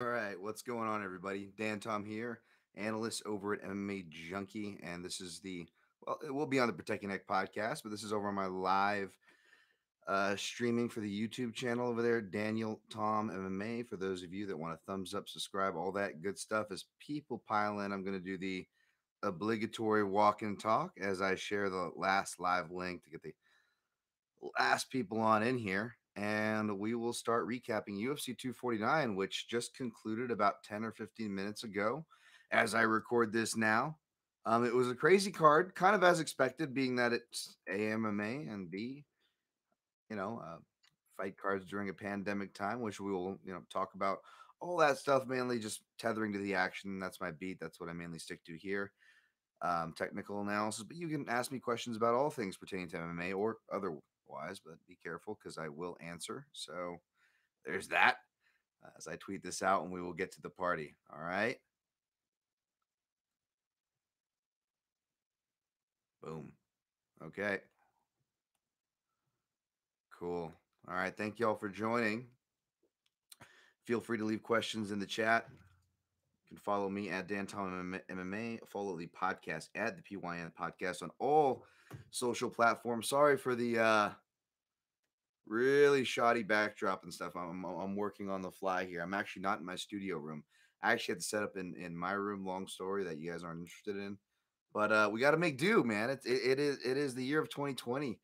All right, what's going on, everybody? Dan Tom here, analyst over at MMA Junkie, and this is the well, it will be on the Protect Your Neck podcast, but this is over on my live uh, streaming for the YouTube channel over there, Daniel Tom MMA. For those of you that want to thumbs up, subscribe, all that good stuff. As people pile in, I'm going to do the obligatory walk and talk as I share the last live link to get the last people on in here and we will start recapping UFC 249, which just concluded about 10 or 15 minutes ago as I record this now. Um, it was a crazy card, kind of as expected, being that it's AMMA and B, you know, uh, fight cards during a pandemic time, which we will, you know, talk about all that stuff, mainly just tethering to the action. That's my beat. That's what I mainly stick to here. Um, technical analysis, but you can ask me questions about all things pertaining to MMA or other wise, but be careful because I will answer. So there's that. Uh, as I tweet this out, and we will get to the party. All right. Boom. Okay. Cool. All right. Thank you all for joining. Feel free to leave questions in the chat. You can follow me at Dan Tom MMA. Follow the podcast at the PYN podcast on all social platforms. Sorry for the uh really shoddy backdrop and stuff. I'm, I'm working on the fly here. I'm actually not in my studio room. I actually had to set up in, in my room. Long story that you guys aren't interested in, but uh, we got to make do, man. It, it, it is it is the year of 2020,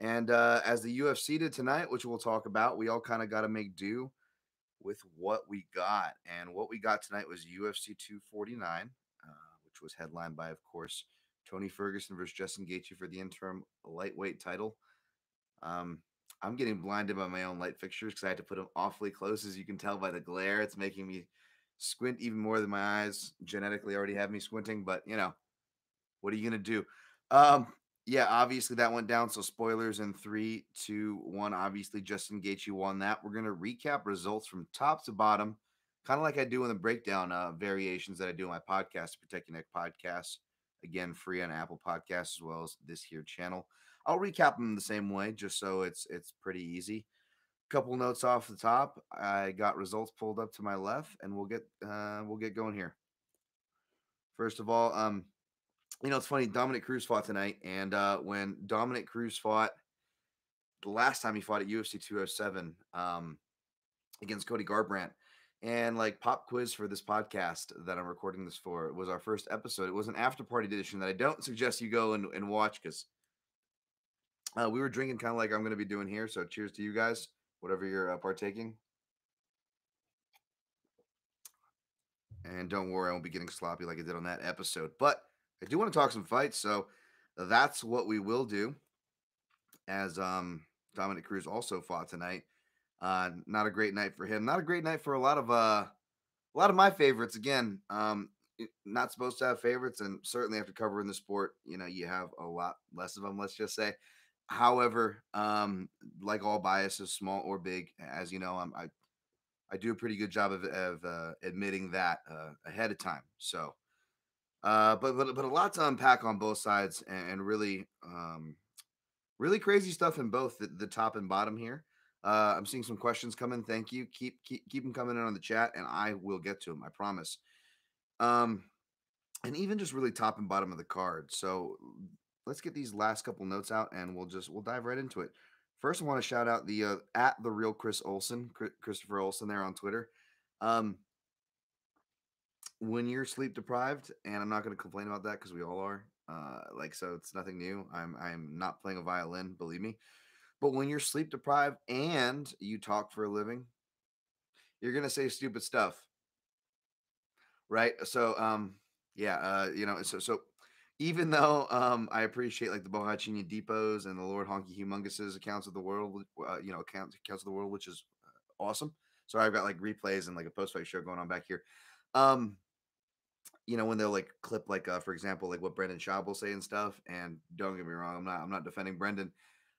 and uh, as the UFC did tonight, which we'll talk about, we all kind of got to make do with what we got. And what we got tonight was UFC 249, uh, which was headlined by, of course, Tony Ferguson versus Justin Gaethje for the interim lightweight title. Um, I'm getting blinded by my own light fixtures because I had to put them awfully close, as you can tell by the glare. It's making me squint even more than my eyes genetically already have me squinting. But you know, what are you gonna do? Um, yeah, obviously that went down. So spoilers in three, two, one. Obviously, Justin Gaethje won that. We're gonna recap results from top to bottom, kind of like I do in the breakdown uh, variations that I do on my podcast, Protect Your Neck podcast. Again, free on Apple Podcasts as well as this here channel. I'll recap them the same way, just so it's it's pretty easy. Couple notes off the top. I got results pulled up to my left, and we'll get uh, we'll get going here. First of all, um, you know it's funny. Dominick Cruz fought tonight, and uh, when Dominick Cruz fought the last time he fought at UFC 207 um, against Cody Garbrandt, and like pop quiz for this podcast that I'm recording this for it was our first episode. It was an after party edition that I don't suggest you go and, and watch because uh, we were drinking kind of like I'm going to be doing here. So cheers to you guys, whatever you're uh, partaking. And don't worry, I won't be getting sloppy like I did on that episode. But I do want to talk some fights. So that's what we will do. As um, Dominick Cruz also fought tonight. Uh, not a great night for him. Not a great night for a lot of uh, a lot of my favorites. Again, um, not supposed to have favorites, and certainly after covering the sport, you know, you have a lot less of them. Let's just say. However, um, like all biases, small or big, as you know, I'm, I I do a pretty good job of, of uh, admitting that uh, ahead of time. So, uh, but but but a lot to unpack on both sides, and, and really, um, really crazy stuff in both the, the top and bottom here. Uh, I'm seeing some questions coming. Thank you. Keep keep keep them coming in on the chat, and I will get to them. I promise. Um, and even just really top and bottom of the card. So let's get these last couple notes out and we'll just we'll dive right into it. First, I want to shout out the uh, at the real Chris Olson, Christopher Olson there on Twitter. Um, when you're sleep deprived, and I'm not going to complain about that because we all are. Uh, like so, it's nothing new. I'm I'm not playing a violin, believe me. But when you're sleep deprived and you talk for a living, you're gonna say stupid stuff, right? So, um, yeah, uh, you know, so so even though um, I appreciate like the Bohachini Depots and the Lord Honky Humongous's accounts of the world, uh, you know, accounts accounts of the world, which is uh, awesome. So I've got like replays and like a post fight show going on back here. Um, you know, when they'll like clip like uh, for example, like what Brendan Schaub will say and stuff. And don't get me wrong, I'm not I'm not defending Brendan.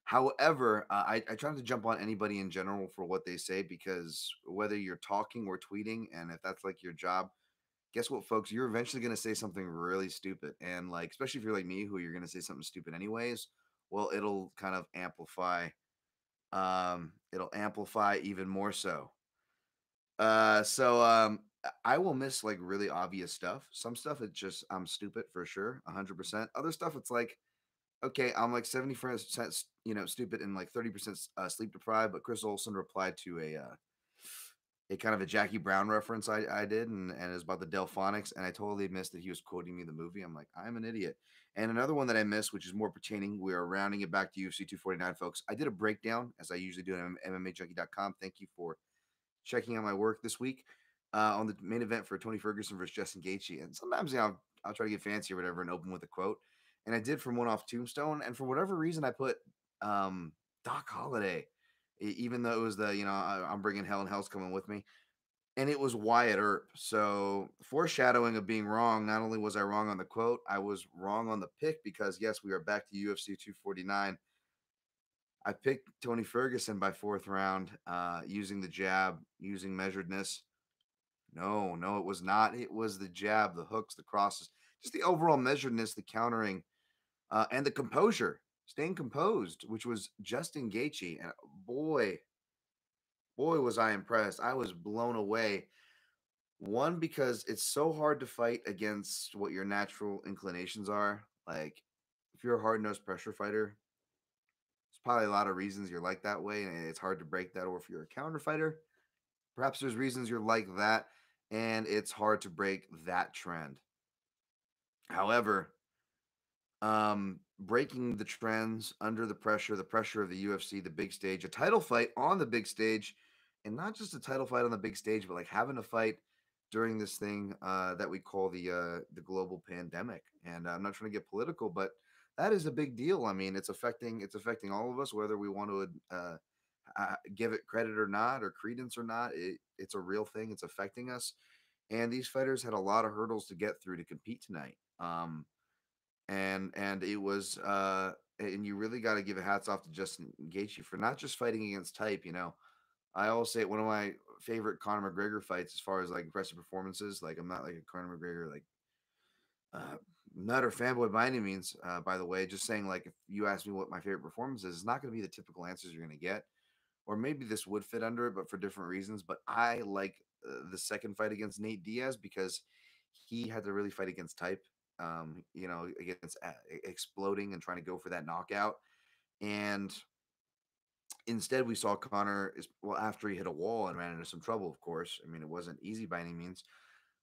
However, uh, I, I try not to jump on anybody in general for what they say because whether you're talking or tweeting, and if that's like your job, guess what, folks? You're eventually going to say something really stupid. And like, especially if you're like me, who you're going to say something stupid anyways, well, it'll kind of amplify. Um, it'll amplify even more so. Uh, so um, I will miss like really obvious stuff. Some stuff it's just I'm stupid for sure, hundred percent. Other stuff it's like, okay, I'm like seventy percent, you know, stupid and like thirty percent uh, sleep deprived. But Chris Olsen replied to a uh, a kind of a Jackie Brown reference I, I did, and, and it's about the Delfonics, and I totally missed that he was quoting me the movie. I'm like, I'm an idiot. And another one that I missed, which is more pertaining, we are rounding it back to UFC 249, folks. I did a breakdown as I usually do on MMAJunkie.com. Thank you for checking out my work this week uh, on the main event for Tony Ferguson versus Justin Gaethje. And sometimes you know, I'll, I'll try to get fancy or whatever and open with a quote. And I did from one off Tombstone. And for whatever reason, I put um, Doc Holliday, even though it was the, you know, I'm bringing hell and hell's coming with me. And it was Wyatt Earp. So, foreshadowing of being wrong, not only was I wrong on the quote, I was wrong on the pick because, yes, we are back to UFC 249. I picked Tony Ferguson by fourth round uh, using the jab, using measuredness. No, no, it was not. It was the jab, the hooks, the crosses, just the overall measuredness, the countering, uh, and the composure, staying composed, which was Justin Gaethje. And boy, boy, was I impressed. I was blown away. One, because it's so hard to fight against what your natural inclinations are. Like, if you're a hard nosed pressure fighter, there's probably a lot of reasons you're like that way, and it's hard to break that. Or if you're a counter fighter, perhaps there's reasons you're like that and it's hard to break that trend. However, um, breaking the trends under the pressure, the pressure of the UFC, the big stage, a title fight on the big stage, and not just a title fight on the big stage, but like having a fight during this thing uh, that we call the uh, the global pandemic. And I'm not trying to get political, but that is a big deal. I mean, it's affecting it's affecting all of us, whether we want to uh, uh, give it credit or not, or credence or not. It, it's a real thing. It's affecting us, and these fighters had a lot of hurdles to get through to compete tonight. Um, and and it was uh, and you really got to give a hats off to Justin Gaethje for not just fighting against type. You know, I always say one of my favorite Conor McGregor fights as far as like impressive performances. Like I'm not like a Conor McGregor like uh, nut or fanboy by any means. Uh, by the way, just saying like if you ask me what my favorite performance is, it's not going to be the typical answers you're going to get or maybe this would fit under it, but for different reasons. But I like uh, the second fight against Nate Diaz because he had to really fight against type, um, you know, against uh, exploding and trying to go for that knockout. And instead, we saw Conor is well after he hit a wall and ran into some trouble. Of course, I mean it wasn't easy by any means.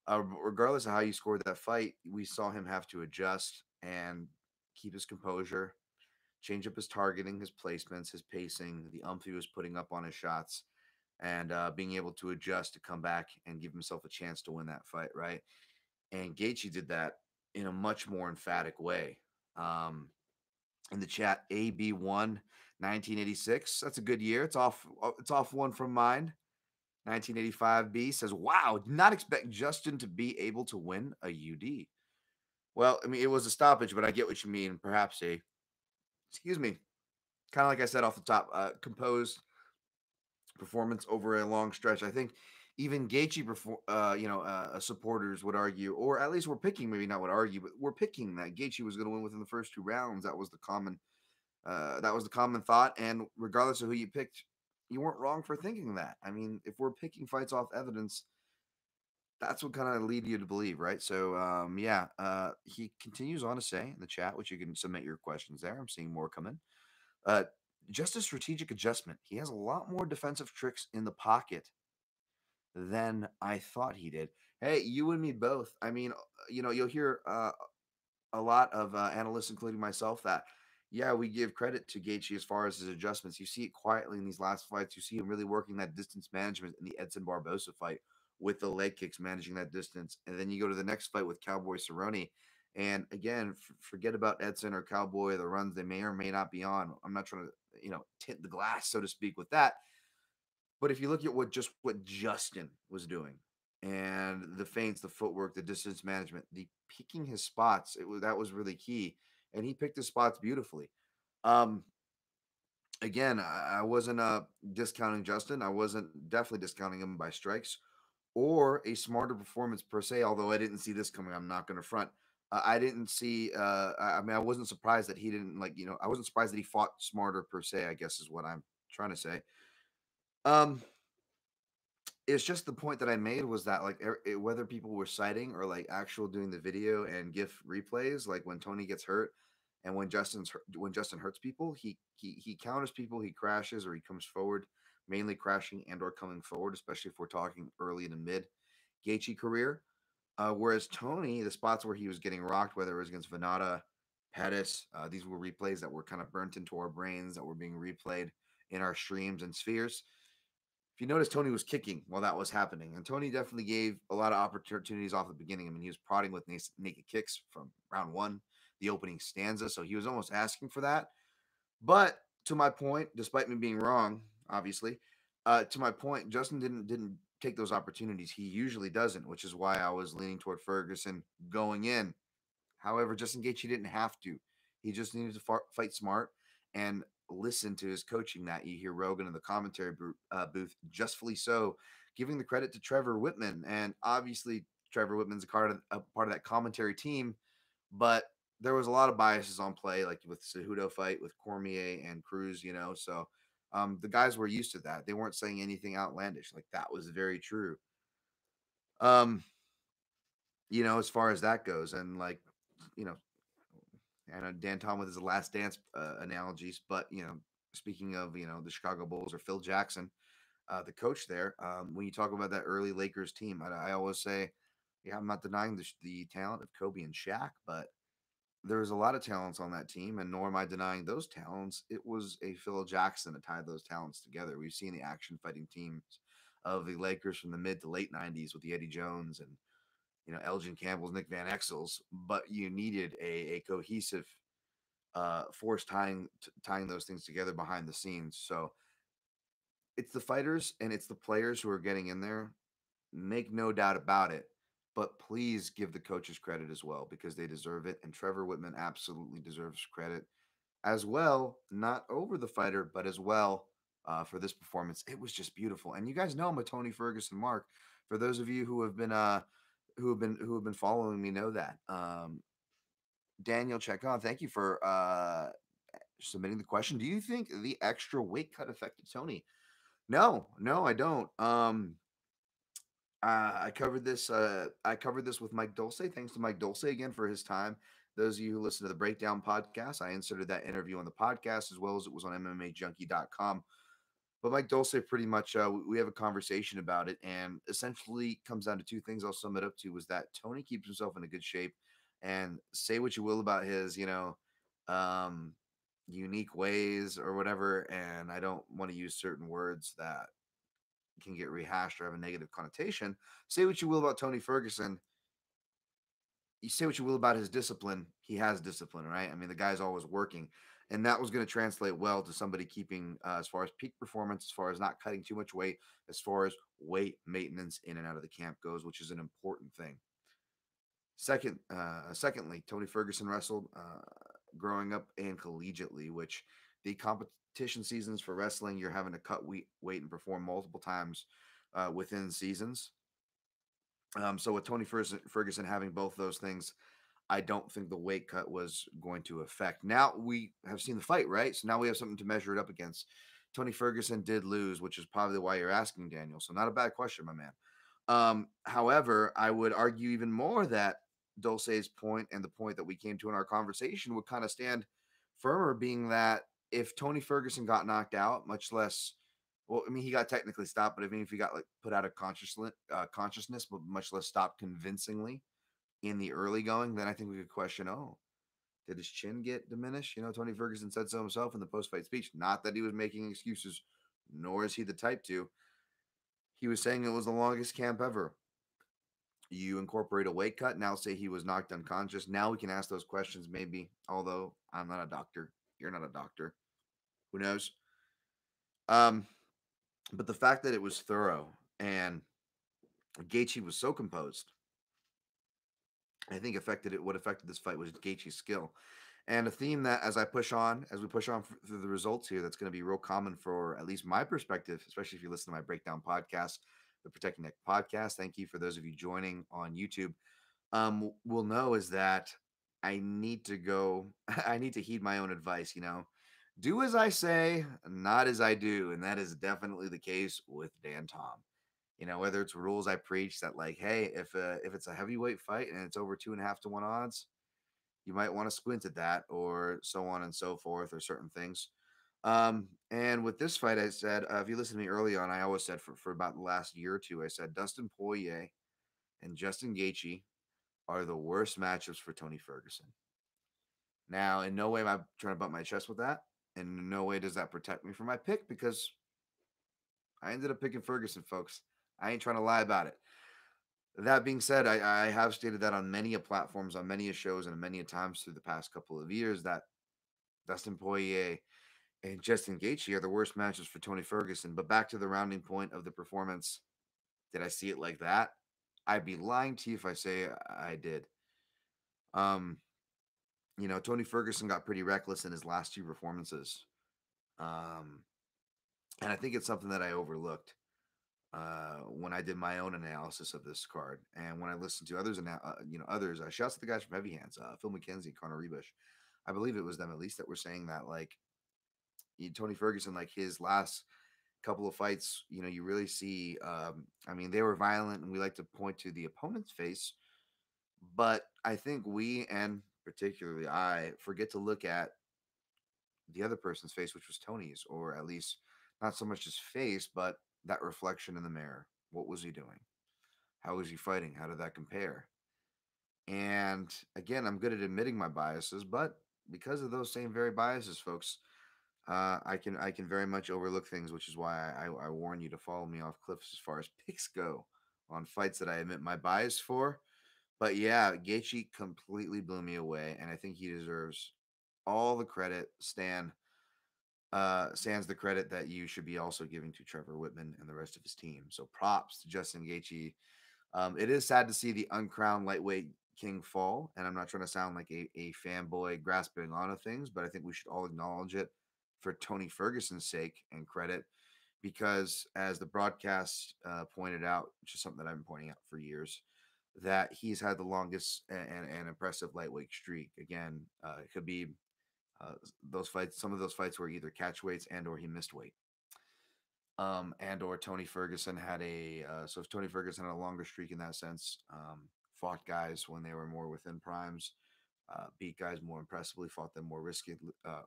Uh, regardless of how you scored that fight, we saw him have to adjust and keep his composure change up his targeting, his placements, his pacing, the umph he was putting up on his shots, and uh, being able to adjust to come back and give himself a chance to win that fight, right? And Gaethje did that in a much more emphatic way. Um, in the chat, AB1 1986. That's a good year. It's off. It's off one from mine. 1985B says, "Wow, did not expect Justin to be able to win a UD." Well, I mean, it was a stoppage, but I get what you mean. Perhaps a excuse me, kind of like I said off the top, uh, composed performance over a long stretch. I think even Gaethje, uh, you know, uh, supporters would argue, or at least we're picking, maybe not would argue, but we're picking that Gaethje was going to win within the first two rounds. That was the common, uh, that was the common thought. And regardless of who you picked, you weren't wrong for thinking that. I mean, if we're picking fights off evidence, that's what kind of lead you to believe, right? So, um, yeah, uh, he continues on to say in the chat, which you can submit your questions there. I'm seeing more coming. Uh, just a strategic adjustment. He has a lot more defensive tricks in the pocket than I thought he did. Hey, you and me both. I mean, you know, you'll hear uh, a lot of uh, analysts, including myself, that yeah, we give credit to Gaethje as far as his adjustments. You see it quietly in these last fights. You see him really working that distance management in the Edson Barbosa fight with the leg kicks, managing that distance. And then you go to the next fight with Cowboy Cerrone. And again, f- forget about Edson or Cowboy, the runs they may or may not be on. I'm not trying to, you know, tint the glass, so to speak, with that. But if you look at what just what Justin was doing and the feints, the footwork, the distance management, the picking his spots, it was that was really key. And he picked his spots beautifully. Um, again, I, I wasn't uh discounting Justin. I wasn't definitely discounting him by strikes or a smarter performance per se. Although I didn't see this coming, I'm not going to front. Uh, I didn't see. Uh, I mean, I wasn't surprised that he didn't like. You know, I wasn't surprised that he fought smarter per se. I guess is what I'm trying to say. Um, it's just the point that I made was that like er, whether people were citing or like actual doing the video and GIF replays, like when Tony gets hurt and when Justin's when Justin hurts people, he he he counters people, he crashes or he comes forward, mainly crashing and or coming forward, especially if we're talking early the mid Gaethje career. Uh, whereas Tony, the spots where he was getting rocked, whether it was against Vannata, Pettis, uh, these were replays that were kind of burnt into our brains that were being replayed in our streams and spheres if you notice, Tony was kicking while that was happening, and Tony definitely gave a lot of opportunities off the beginning. I mean, he was prodding with naked kicks from round one, the opening stanza, so he was almost asking for that. But to my point, despite me being wrong, obviously, uh, to my point, Justin didn't didn't take those opportunities. He usually doesn't, which is why I was leaning toward Ferguson going in. However, Justin Gaethje didn't have to. He just needed to fight smart. And listen to his coaching that you hear Rogan in the commentary uh, booth, justly so, giving the credit to Trevor Wittman. And obviously, Trevor Wittman's a part of, a part of that commentary team, but there was a lot of biases on play, like with Cejudo fight with Cormier and Cruz, you know. So um, the guys were used to that. They weren't saying anything outlandish. Like that was very true. Um, you know, as far as that goes, and like, you know, I know Dan Tom with his last dance uh, analogies, but you know, speaking of you know the Chicago Bulls or Phil Jackson, uh, the coach there, um, when you talk about that early Lakers team, I, I always say, yeah, I'm not denying the, the talent of Kobe and Shaq, but there's a lot of talents on that team, and nor am I denying those talents. It was a Phil Jackson that tied those talents together. We've seen the action fighting teams of the Lakers from the mid to late 90s with the Eddie Jones and you know, Elden Campbell's, Nick Van Exel's, but you needed a, a cohesive uh, force tying t- tying those things together behind the scenes. So it's the fighters and it's the players who are getting in there. Make no doubt about it. But please give the coaches credit as well because they deserve it. And Trevor Wittman absolutely deserves credit as well, not over the fighter, but as well uh, for this performance. It was just beautiful. And you guys know I'm a Tony Ferguson mark. For those of you who have been uh, who have been who have been following me know that. Um, Daniel on. thank you for uh, submitting the question. Do you think the extra weight cut affected Tony? No, no, I don't. Um, uh, I covered this. Uh, I covered this with Mike Dolce. Thanks to Mike Dolce again for his time. Those of you who listen to the Breakdown podcast, I inserted that interview on the podcast as well as it was on MMAJunkie.com. But Mike Dolce pretty much uh, we have a conversation about it, and essentially comes down to two things. I'll sum it up to was that Tony keeps himself in a good shape, and say what you will about his, you know, um, unique ways or whatever. And I don't want to use certain words that can get rehashed or have a negative connotation. Say what you will about Tony Ferguson. You say what you will about his discipline. He has discipline, right? I mean, the guy's always working and that was going to translate well to somebody keeping uh, as far as peak performance, as far as not cutting too much weight, as far as weight maintenance in and out of the camp goes, which is an important thing. Second, uh, secondly, Tony Ferguson wrestled uh, growing up and collegiately, which the competition seasons for wrestling, you're having to cut weight, weight and perform multiple times uh, within seasons. Um, so with Tony Ferguson having both those things, I don't think the weight cut was going to affect. Now we have seen the fight, right? So now we have something to measure it up against. Tony Ferguson did lose, which is probably why you're asking, Daniel. So not a bad question, my man. Um, however, I would argue even more that Dolce's point and the point that we came to in our conversation would kind of stand firmer, being that if Tony Ferguson got knocked out, much less, well, I mean, he got technically stopped, but I mean, if he got like put out of consciousness, uh, consciousness, but much less stopped convincingly, in the early going, then I think we could question, oh, did his chin get diminished? You know, Tony Ferguson said so himself in the post fight speech. Not that he was making excuses, nor is he the type to. He was saying it was the longest camp ever. You incorporate a weight cut, now say he was knocked unconscious. Now we can ask those questions, maybe, although I'm not a doctor. You're not a doctor. Who knows? Um, but the fact that it was thorough and Gaethje was so composed I think affected it. What affected this fight was Gaethje's skill, and a theme that as I push on, as we push on through the results here, that's going to be real common for at least my perspective, especially if you listen to my breakdown podcast, the Protecting Neck podcast. Thank you for those of you joining on YouTube. Um, will know is that I need to go. I need to heed my own advice. You know, do as I say, not as I do, and that is definitely the case with Dan Tom. You know, whether it's rules I preach that like, hey, if uh, if it's a heavyweight fight and it's over two and a half to one odds, you might want to squint at that, or so on and so forth, or certain things. Um, and with this fight, I said, uh, if you listen to me early on, I always said for, for about the last year or two, I said Dustin Poirier and Justin Gaethje are the worst matchups for Tony Ferguson. Now, in no way am I trying to butt my chest with that. And in no way does that protect me from my pick because I ended up picking Ferguson, folks. I ain't trying to lie about it. That being said, I, I have stated that on many a platforms, on many a shows, and many a times through the past couple of years that Dustin Poirier and Justin Gaethje are the worst matches for Tony Ferguson. But back to the rounding point of the performance, did I see it like that? I'd be lying to you if I say I did. Um, you know, Tony Ferguson got pretty reckless in his last two performances. Um, and I think it's something that I overlooked uh, when I did my own analysis of this card, and when I listened to others, uh, you know, others. Uh, shouts to the guys from Heavy Hands, uh, Phil McKenzie, Connor Ruebusch. I believe it was them at least that were saying that, like, Tony Ferguson, like his last couple of fights, you know, you really see. Um, I mean, they were violent, and we like to point to the opponent's face, but I think we and particularly I forget to look at the other person's face, which was Tony's, or at least not so much his face, but that reflection in the mirror. What was he doing? How was he fighting? How did that compare? And again, I'm good at admitting my biases, but because of those same very biases, folks, uh, I can I can very much overlook things, which is why I, I, warn you to follow me off cliffs as far as picks go on fights that I admit my bias for. But yeah, Gaethje completely blew me away, and I think he deserves all the credit. Stan uh, stands the credit that you should be also giving to Trevor Wittman and the rest of his team. So props to Justin Gaethje. Um, it is sad to see the uncrowned lightweight king fall, and I'm not trying to sound like a, a fanboy grasping onto things, but I think we should all acknowledge it for Tony Ferguson's sake and credit, because as the broadcast uh, pointed out, which is something that I've been pointing out for years, that he's had the longest and, and impressive lightweight streak. Again, uh, Khabib uh, those fights, some of those fights were either catch weights and or he missed weight. Um, and or Tony Ferguson had a uh, so if Tony Ferguson had a longer streak in that sense, um, fought guys when they were more within primes, uh, beat guys more impressively, fought them more risky, uh,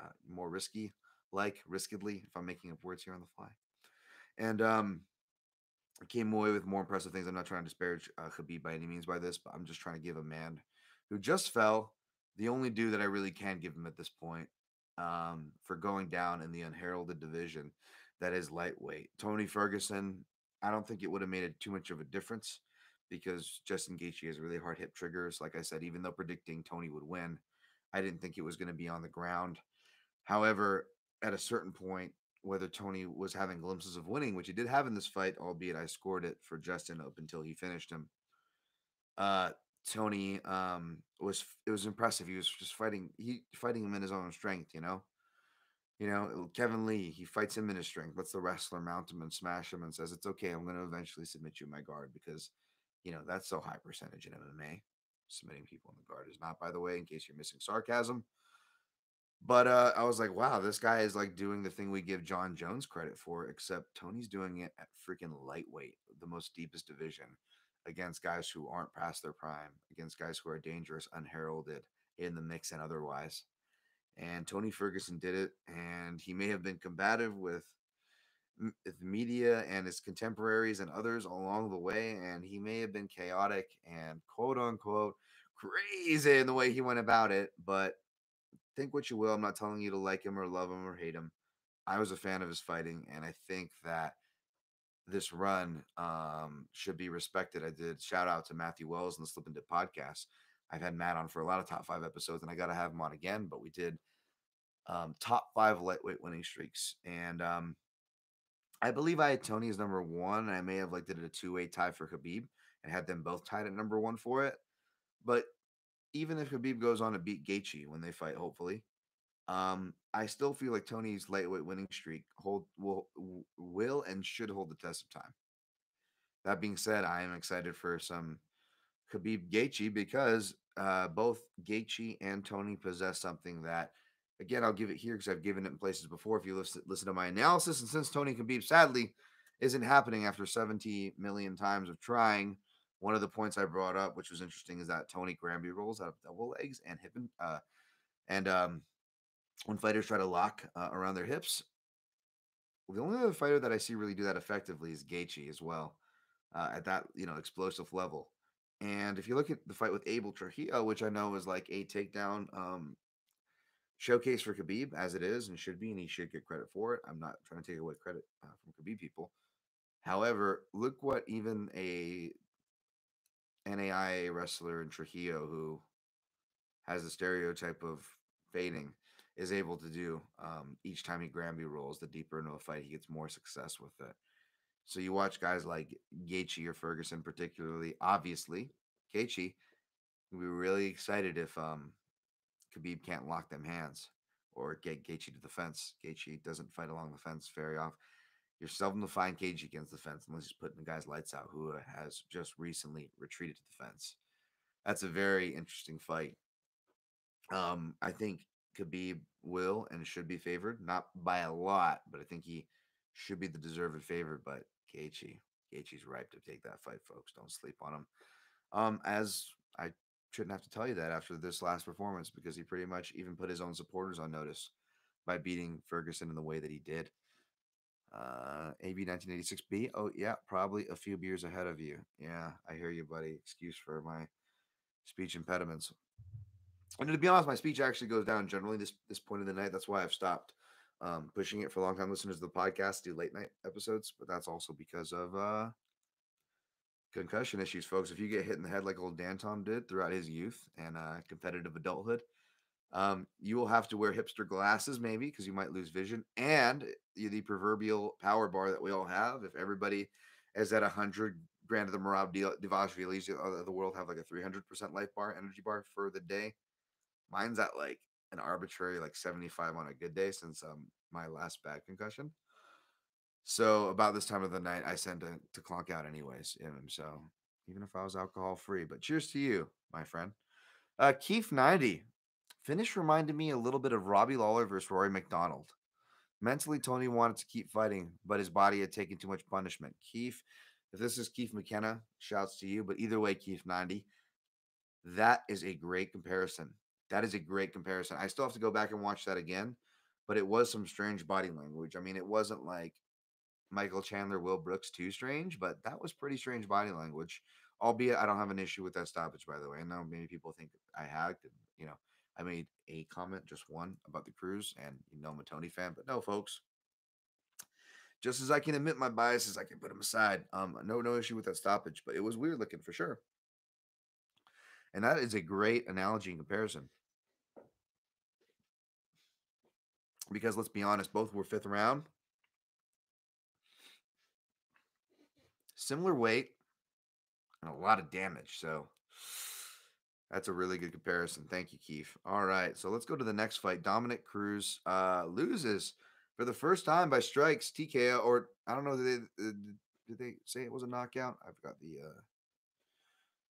uh, more risky, like riskedly. If I'm making up words here on the fly, and um, came away with more impressive things. I'm not trying to disparage uh, Khabib by any means by this, but I'm just trying to give a man who just fell the only dude that I really can give him at this point um, for going down in the unheralded division that is lightweight. Tony Ferguson, I don't think it would have made it too much of a difference because Justin Gaethje has really hard hip triggers. Like I said, even though predicting Tony would win, I didn't think it was going to be on the ground. However, at a certain point, whether Tony was having glimpses of winning, which he did have in this fight, albeit I scored it for Justin up until he finished him. Uh, Tony um was it was impressive. He was just fighting he fighting him in his own strength, you know. You know, Kevin Lee, he fights him in his strength, lets the wrestler mount him and smash him and says, It's okay, I'm gonna eventually submit you my guard because you know that's so high percentage in MMA. Submitting people in the guard is not, by the way, in case you're missing sarcasm. But uh, I was like, wow, this guy is like doing the thing we give John Jones credit for, except Tony's doing it at freaking lightweight, the most deepest division against guys who aren't past their prime, against guys who are dangerous, unheralded in the mix and otherwise. And Tony Ferguson did it, and he may have been combative with the media and his contemporaries and others along the way, and he may have been chaotic and quote unquote crazy in the way he went about it. But think what you will. I'm not telling you to like him or love him or hate him. I was a fan of his fighting, and I think that this run um, should be respected. I did shout out to Matthew Wells and the Slip and Dip podcast. I've had Matt on for a lot of top five episodes, and I got to have him on again. But we did um, top five lightweight winning streaks, and um, I believe I had Tony as number one. I may have like did a two way tie for Khabib and had them both tied at number one for it. But even if Khabib goes on to beat Gaethje when they fight, hopefully, um, I still feel like Tony's lightweight winning streak hold will will and should hold the test of time. That being said, I am excited for some Khabib Gaethje because uh, both Gaethje and Tony possess something that, again, I'll give it here because I've given it in places before. If you listen listen to my analysis, and since Tony Khabib sadly isn't happening after 70 million times of trying. One of the points I brought up, which was interesting, is that Tony Granby rolls out of double legs and hip and uh, and um, when fighters try to lock uh, around their hips, the only other fighter that I see really do that effectively is Gaethje as well, uh, at that you know explosive level. And if you look at the fight with Abel Trujillo, which I know is like a takedown um, showcase for Khabib, as it is and should be, and he should get credit for it. I'm not trying to take away credit uh, from Khabib people. However, look what even a NAIA wrestler in Trujillo, who has the stereotype of fading, is able to do um, each time he Granby rolls. The deeper into a fight, he gets more success with it. So you watch guys like Gaethje or Ferguson, particularly. Obviously, Gaethje, we'd be really excited if um, Khabib can't lock them hands or get Gaethje to the fence. Gaethje doesn't fight along the fence very often. You're seldom to find Gaethje against the fence unless he's putting the guy's lights out, who has just recently retreated to the fence. That's a very interesting fight. Um, I think Khabib will and should be favored, not by a lot, but I think he should be the deserved favorite. But Gaethje, Gaethje's ripe to take that fight, folks. Don't sleep on him. Um, as I shouldn't have to tell you that after this last performance, because he pretty much even put his own supporters on notice by beating Ferguson in the way that he did. Uh, AB 1986B. Oh, yeah, probably a few beers ahead of you. Yeah, I hear you, buddy. Excuse for my speech impediments. And to be honest, my speech actually goes down generally this this point of the night. That's why I've stopped um, pushing it for long time listeners of the podcast do late night episodes, but that's also because of uh, concussion issues, folks. If you get hit in the head like old Dan Tom did throughout his youth and uh, competitive adulthood, um, you will have to wear hipster glasses, maybe because you might lose vision, and the proverbial power bar that we all have. If everybody is at a hundred, granted the Merab Dvalishvili of the world have like a three hundred percent life bar, energy bar for the day. Mine's at like an arbitrary like seventy five on a good day since um my last bad concussion. So about this time of the night, I send to, to out anyways. So even if I was alcohol free, but cheers to you, my friend. Uh, Keith ninety Finish reminded me a little bit of Robbie Lawler versus Rory MacDonald. Mentally, Tony wanted to keep fighting, but his body had taken too much punishment. Keith, if this is Keith McKenna, shouts to you. But either way, Keith 90, that is a great comparison. That is a great comparison. I still have to go back and watch that again, but it was some strange body language. I mean, it wasn't like Michael Chandler, Will Brooks too strange, but that was pretty strange body language. Albeit, I don't have an issue with that stoppage, by the way. I know many people think I hacked, and you know, I made a comment, just one, about the Cruz, and you know I'm a Tony fan, but no, folks. Just as I can admit my biases, I can put them aside. Um, no, no issue with that stoppage, but it was weird looking for sure. And that is a great analogy and comparison. Because let's be honest, both were fifth round. Similar weight and a lot of damage. So that's a really good comparison. Thank you, Keith. All right, so let's go to the next fight. Dominick Cruz uh, loses for the first time by strikes, TKO, or I don't know. Did they, did they say it was a knockout? I've got the uh,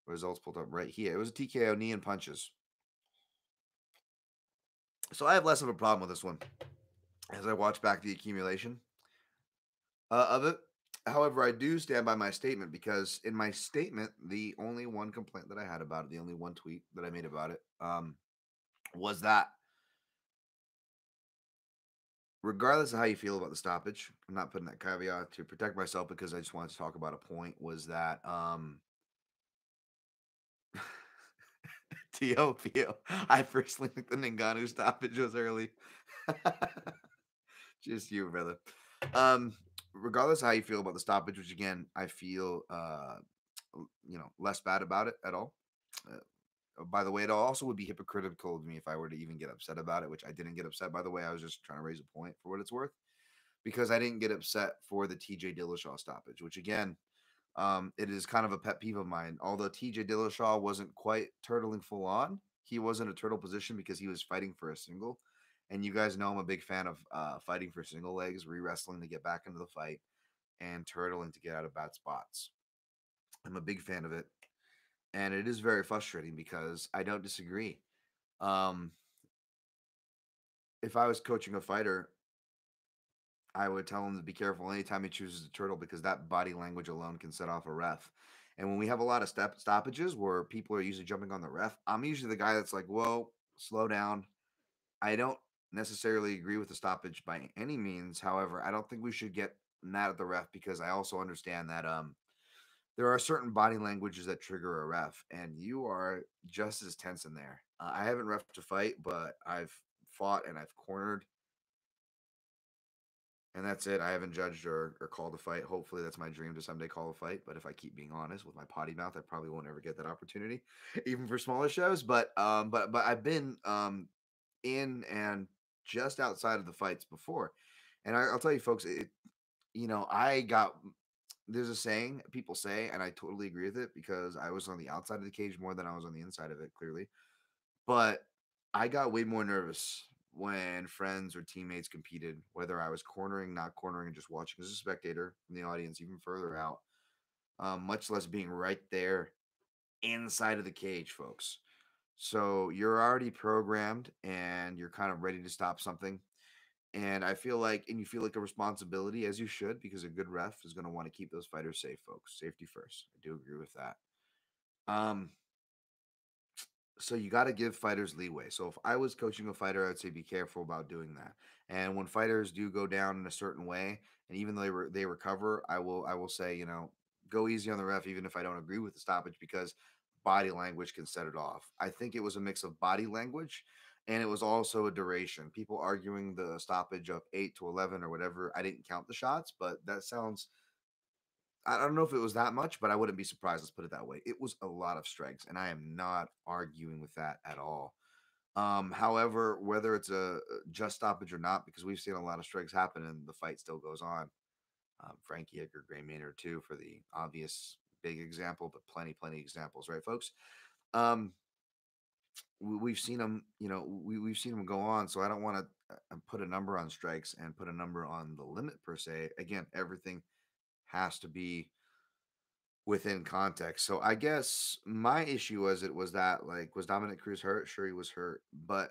results pulled up right here. It was a TKO, knee and punches. So I have less of a problem with this one as I watch back the accumulation uh, of it. However, I do stand by my statement because in my statement, the only one complaint that I had about it, the only one tweet that I made about it, um, was that regardless of how you feel about the stoppage, I'm not putting that caveat to protect myself because I just wanted to talk about a point was that um TOPO. I personally think the Ngannou stoppage was early. just you, brother. Um regardless how you feel about the stoppage, which again I feel uh, you know less bad about it at all. Uh, by the way, it also would be hypocritical of me if I were to even get upset about it, which I didn't get upset. By the way, I was just trying to raise a point for what it's worth, because I didn't get upset for the T.J. Dillashaw stoppage, which again, um, it is kind of a pet peeve of mine. Although T.J. Dillashaw wasn't quite turtling full on, he was in a turtle position because he was fighting for a single. And you guys know I'm a big fan of uh, fighting for single legs, re wrestling to get back into the fight, and turtling to get out of bad spots. I'm a big fan of it. And it is very frustrating because I don't disagree. Um, if I was coaching a fighter, I would tell him to be careful anytime he chooses a turtle because that body language alone can set off a ref. And when we have a lot of step stoppages where people are usually jumping on the ref, I'm usually the guy that's like, "Whoa, slow down." I don't necessarily agree with the stoppage by any means. However, I don't think we should get mad at the ref because I also understand that um there are certain body languages that trigger a ref, and you are just as tense in there. Uh, I haven't refed a fight, but I've fought and I've cornered and that's it. I haven't judged or, or called a fight. Hopefully, that's my dream to someday call a fight. But if I keep being honest with my potty mouth, I probably won't ever get that opportunity, even for smaller shows. But um, but but I've been um in and just outside of the fights before, and I, will tell you, folks, it you know I got there's a saying people say, and I totally agree with it because I was on the outside of the cage more than I was on the inside of it, clearly. But I got way more nervous when friends or teammates competed, whether I was cornering, not cornering, and just watching as a spectator from the audience, even further out, um, much less being right there inside of the cage, folks. So you're already programmed and you're kind of ready to stop something. And I feel like, and you feel like a responsibility as you should, because a good ref is going to want to keep those fighters safe, folks. Safety first. I do agree with that. Um, so you got to give fighters leeway. So if I was coaching a fighter, I'd say be careful about doing that. And when fighters do go down in a certain way, and even though they re- they recover, I will I will say you know go easy on the ref, even if I don't agree with the stoppage, because body language can set it off. I think it was a mix of body language, and it was also a duration. People arguing the stoppage of eight to eleven or whatever. I didn't count the shots, but that sounds I don't know if it was that much, but I wouldn't be surprised. Let's put it that way. It was a lot of strikes, and I am not arguing with that at all. Um, however, whether it's a just stoppage or not, because we've seen a lot of strikes happen and the fight still goes on. Um, Frankie Edgar, Gray Maynard, too, for the obvious big example, but plenty, plenty examples, right, folks? Um, we, have seen them, you know, we, we've seen them go on. So I don't want to uh, put a number on strikes and put a number on the limit per se. Again, everything has to be within context. So I guess my issue was it was that like was Dominick Cruz hurt? Sure, he was hurt, but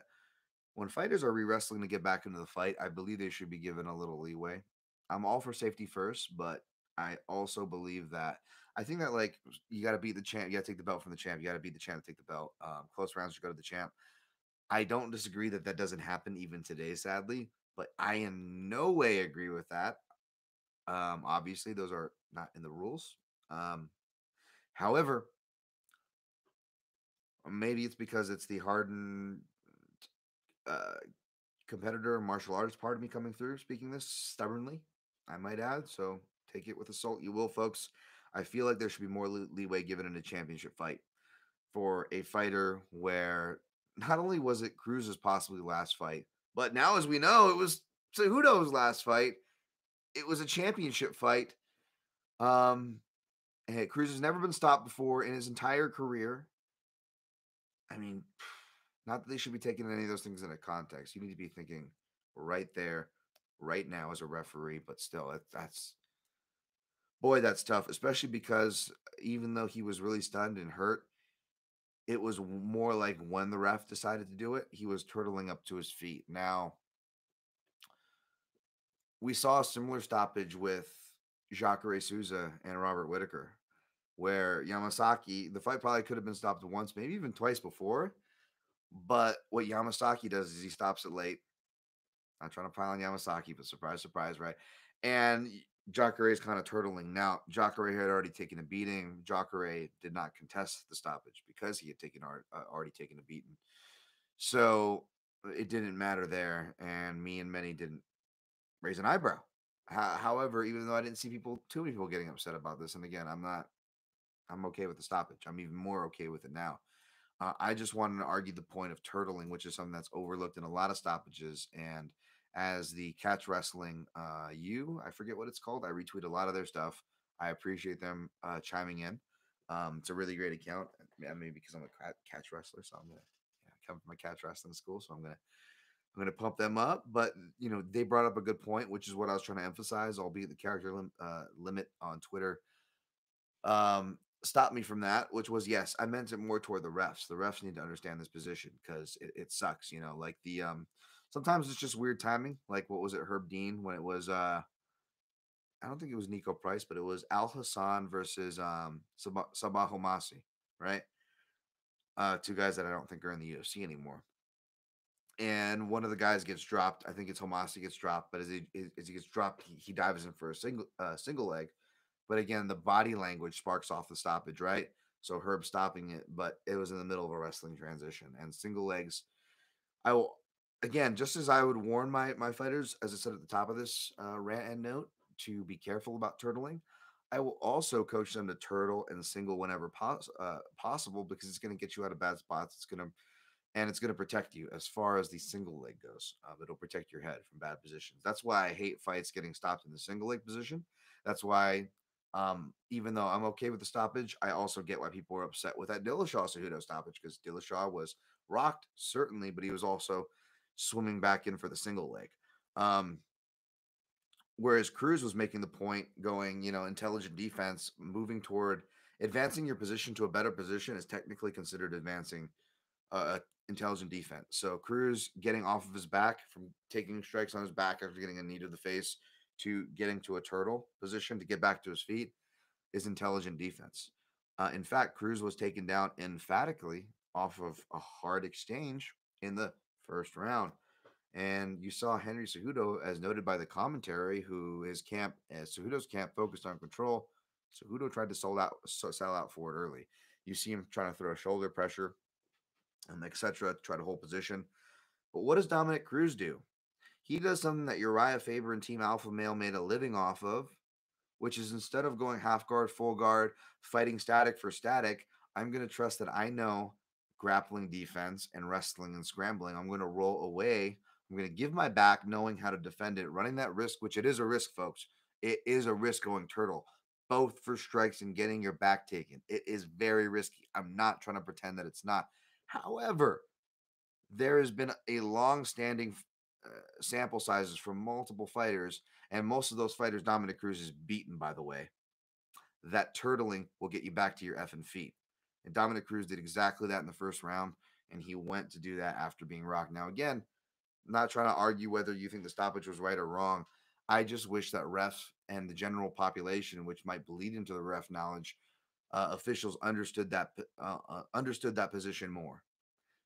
when fighters are re-wrestling to get back into the fight, I believe they should be given a little leeway. I'm all for safety first, but I also believe that I think that like you got to beat the champ, you got to take the belt from the champ, you got to beat the champ to take the belt. Um, close rounds should go to the champ. I don't disagree that that doesn't happen even today, sadly, but I in no way agree with that. Um, obviously, those are not in the rules. Um, however, maybe it's because it's the hardened uh, competitor martial arts part of me coming through, speaking this stubbornly, I might add. So take it with a salt, you will, folks. I feel like there should be more leeway given in a championship fight for a fighter where not only was it Cruz's possibly last fight, but now, as we know, it was Cejudo's last fight it was a championship fight. Um, and Cruz has never been stopped before in his entire career. I mean, not that they should be taking any of those things into context. You need to be thinking right there, right now as a referee. But still, that's boy, that's tough, especially because even though he was really stunned and hurt, it was more like when the ref decided to do it, he was turtling up to his feet. Now, we saw a similar stoppage with Jacare Souza and Robert Whitaker, where Yamasaki, the fight probably could have been stopped once, maybe even twice before. But what Yamasaki does is he stops it late. Not trying to pile on Yamasaki, but surprise, surprise, right? And Jacare is kind of turtling. Now, Jacare had already taken a beating. Jacare did not contest the stoppage because he had taken uh, already taken a beating. So it didn't matter there. And me and many didn't raise an eyebrow. however, even though I didn't see people, too many people getting upset about this, and again, I'm not, I'm okay with the stoppage. I'm even more okay with it now. Uh, I just wanted to argue the point of turtling, which is something that's overlooked in a lot of stoppages. And as the catch wrestling, uh, you, I forget what it's called. I retweet a lot of their stuff. I appreciate them uh, chiming in. Um, it's a really great account. Maybe because I'm a catch wrestler, so I'm gonna yeah, come from a catch wrestling school, so I'm gonna I'm going to pump them up, but you know they brought up a good point, which is what I was trying to emphasize. Albeit the character lim- uh, limit on Twitter um, stopped me from that, which was yes, I meant it more toward the refs. The refs need to understand this position because it, it, sucks. You know, like the um, Sometimes it's just weird timing. Like what was it, Herb Dean when it was uh I don't think it was Niko Price, but it was Alhassan versus um Sabah, Homasi, right? Uh, two guys that I don't think are in the UFC anymore. And one of the guys gets dropped. I think it's Homasi gets dropped, but as he as he gets dropped, he, he dives in for a single uh, single leg. But again, the body language sparks off the stoppage, right? So Herb stopping it, but it was in the middle of a wrestling transition and single legs. I will again, just as I would warn my my fighters, as I said at the top of this uh, rant and note, to be careful about turtling. I will also coach them to turtle and single whenever pos- uh, possible because it's going to get you out of bad spots. It's going to and it's going to protect you as far as the single leg goes. Um, it'll protect your head from bad positions. That's why I hate fights getting stopped in the single leg position. That's why, um, even though I'm okay with the stoppage, I also get why people are upset with that Dillashaw Cejudo stoppage because Dillashaw was rocked certainly, but he was also swimming back in for the single leg. Um, whereas Cruz was making the point going, you know, intelligent defense, moving toward advancing your position to a better position is technically considered advancing intelligent defense. So Cruz getting off of his back from taking strikes on his back after getting a knee to the face to getting to a turtle position to get back to his feet is intelligent defense. Uh, in fact, Cruz was taken down emphatically off of a hard exchange in the first round. And you saw Henry Cejudo, as noted by the commentary, who his camp, as Cejudo's camp focused on control. Cejudo tried to sell out, sell out for it early. You see him trying to throw shoulder pressure, Um, and etc. to try to hold position. But what does Dominick Cruz do? He does something that Uriah Faber and Team Alpha Male made a living off of, which is instead of going half guard, full guard, fighting static for static, I'm going to trust that I know grappling defense and wrestling and scrambling. I'm going to roll away. I'm going to give my back knowing how to defend it, running that risk, which it is a risk, folks. It is a risk going turtle, both for strikes and getting your back taken. It is very risky. I'm not trying to pretend that it's not. However, there has been a long-standing uh, sample sizes from multiple fighters, and most of those fighters, Dominick Cruz is beaten, by the way. That turtling will get you back to your effing feet. And Dominick Cruz did exactly that in the first round, and he went to do that after being rocked. Now, again, I'm not trying to argue whether you think the stoppage was right or wrong. I just wish that refs and the general population, which might bleed into the ref knowledge, uh, officials understood that uh, uh, understood that position more,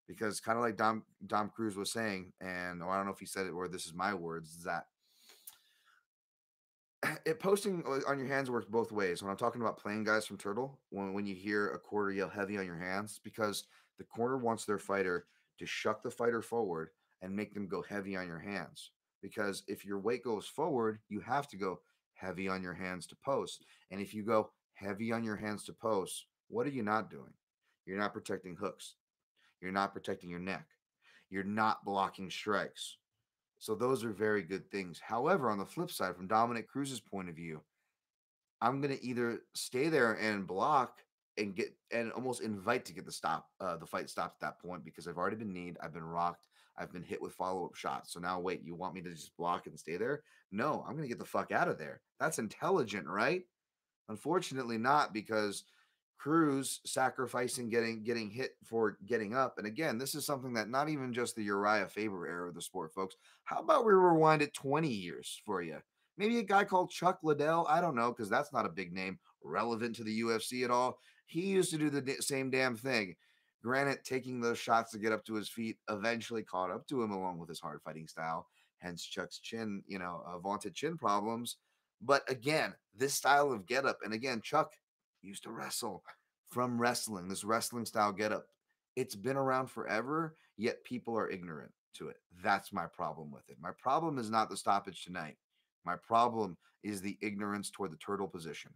because kind of like Dom Dom Cruz was saying, and oh, I don't know if he said it or this is my words, that it posting on your hands works both ways. When I'm talking about playing guys from Turtle, when when you hear a quarter yell heavy on your hands, because the corner wants their fighter to shuck the fighter forward and make them go heavy on your hands. Because if your weight goes forward, you have to go heavy on your hands to post. And if you go heavy on your hands to post, what are you not doing? You're not protecting hooks. You're not protecting your neck. You're not blocking strikes. So those are very good things. However, on the flip side, from Dominick Cruz's point of view, I'm going to either stay there and block and get and almost invite to get the stop, uh, the fight stopped at that point because I've already been kneed, I've been rocked, I've been hit with follow up shots. So now, wait, you want me to just block and stay there? No, I'm going to get the fuck out of there. That's intelligent, right? Unfortunately, not because Cruz sacrificing getting getting hit for getting up. And again, this is something that not even just the Uriah Faber era of the sport, folks. How about we rewind it 20 years for you? Maybe a guy called Chuck Liddell. I don't know because that's not a big name relevant to the UFC at all. He used to do the same damn thing. Granted, taking those shots to get up to his feet eventually caught up to him along with his hard fighting style. Hence Chuck's chin, you know, uh, vaunted chin problems. But again, this style of get up, and again, Chuck used to wrestle from wrestling, this wrestling style get up. It's been around forever, yet people are ignorant to it. That's my problem with it. My problem is not the stoppage tonight. My problem is the ignorance toward the turtle position.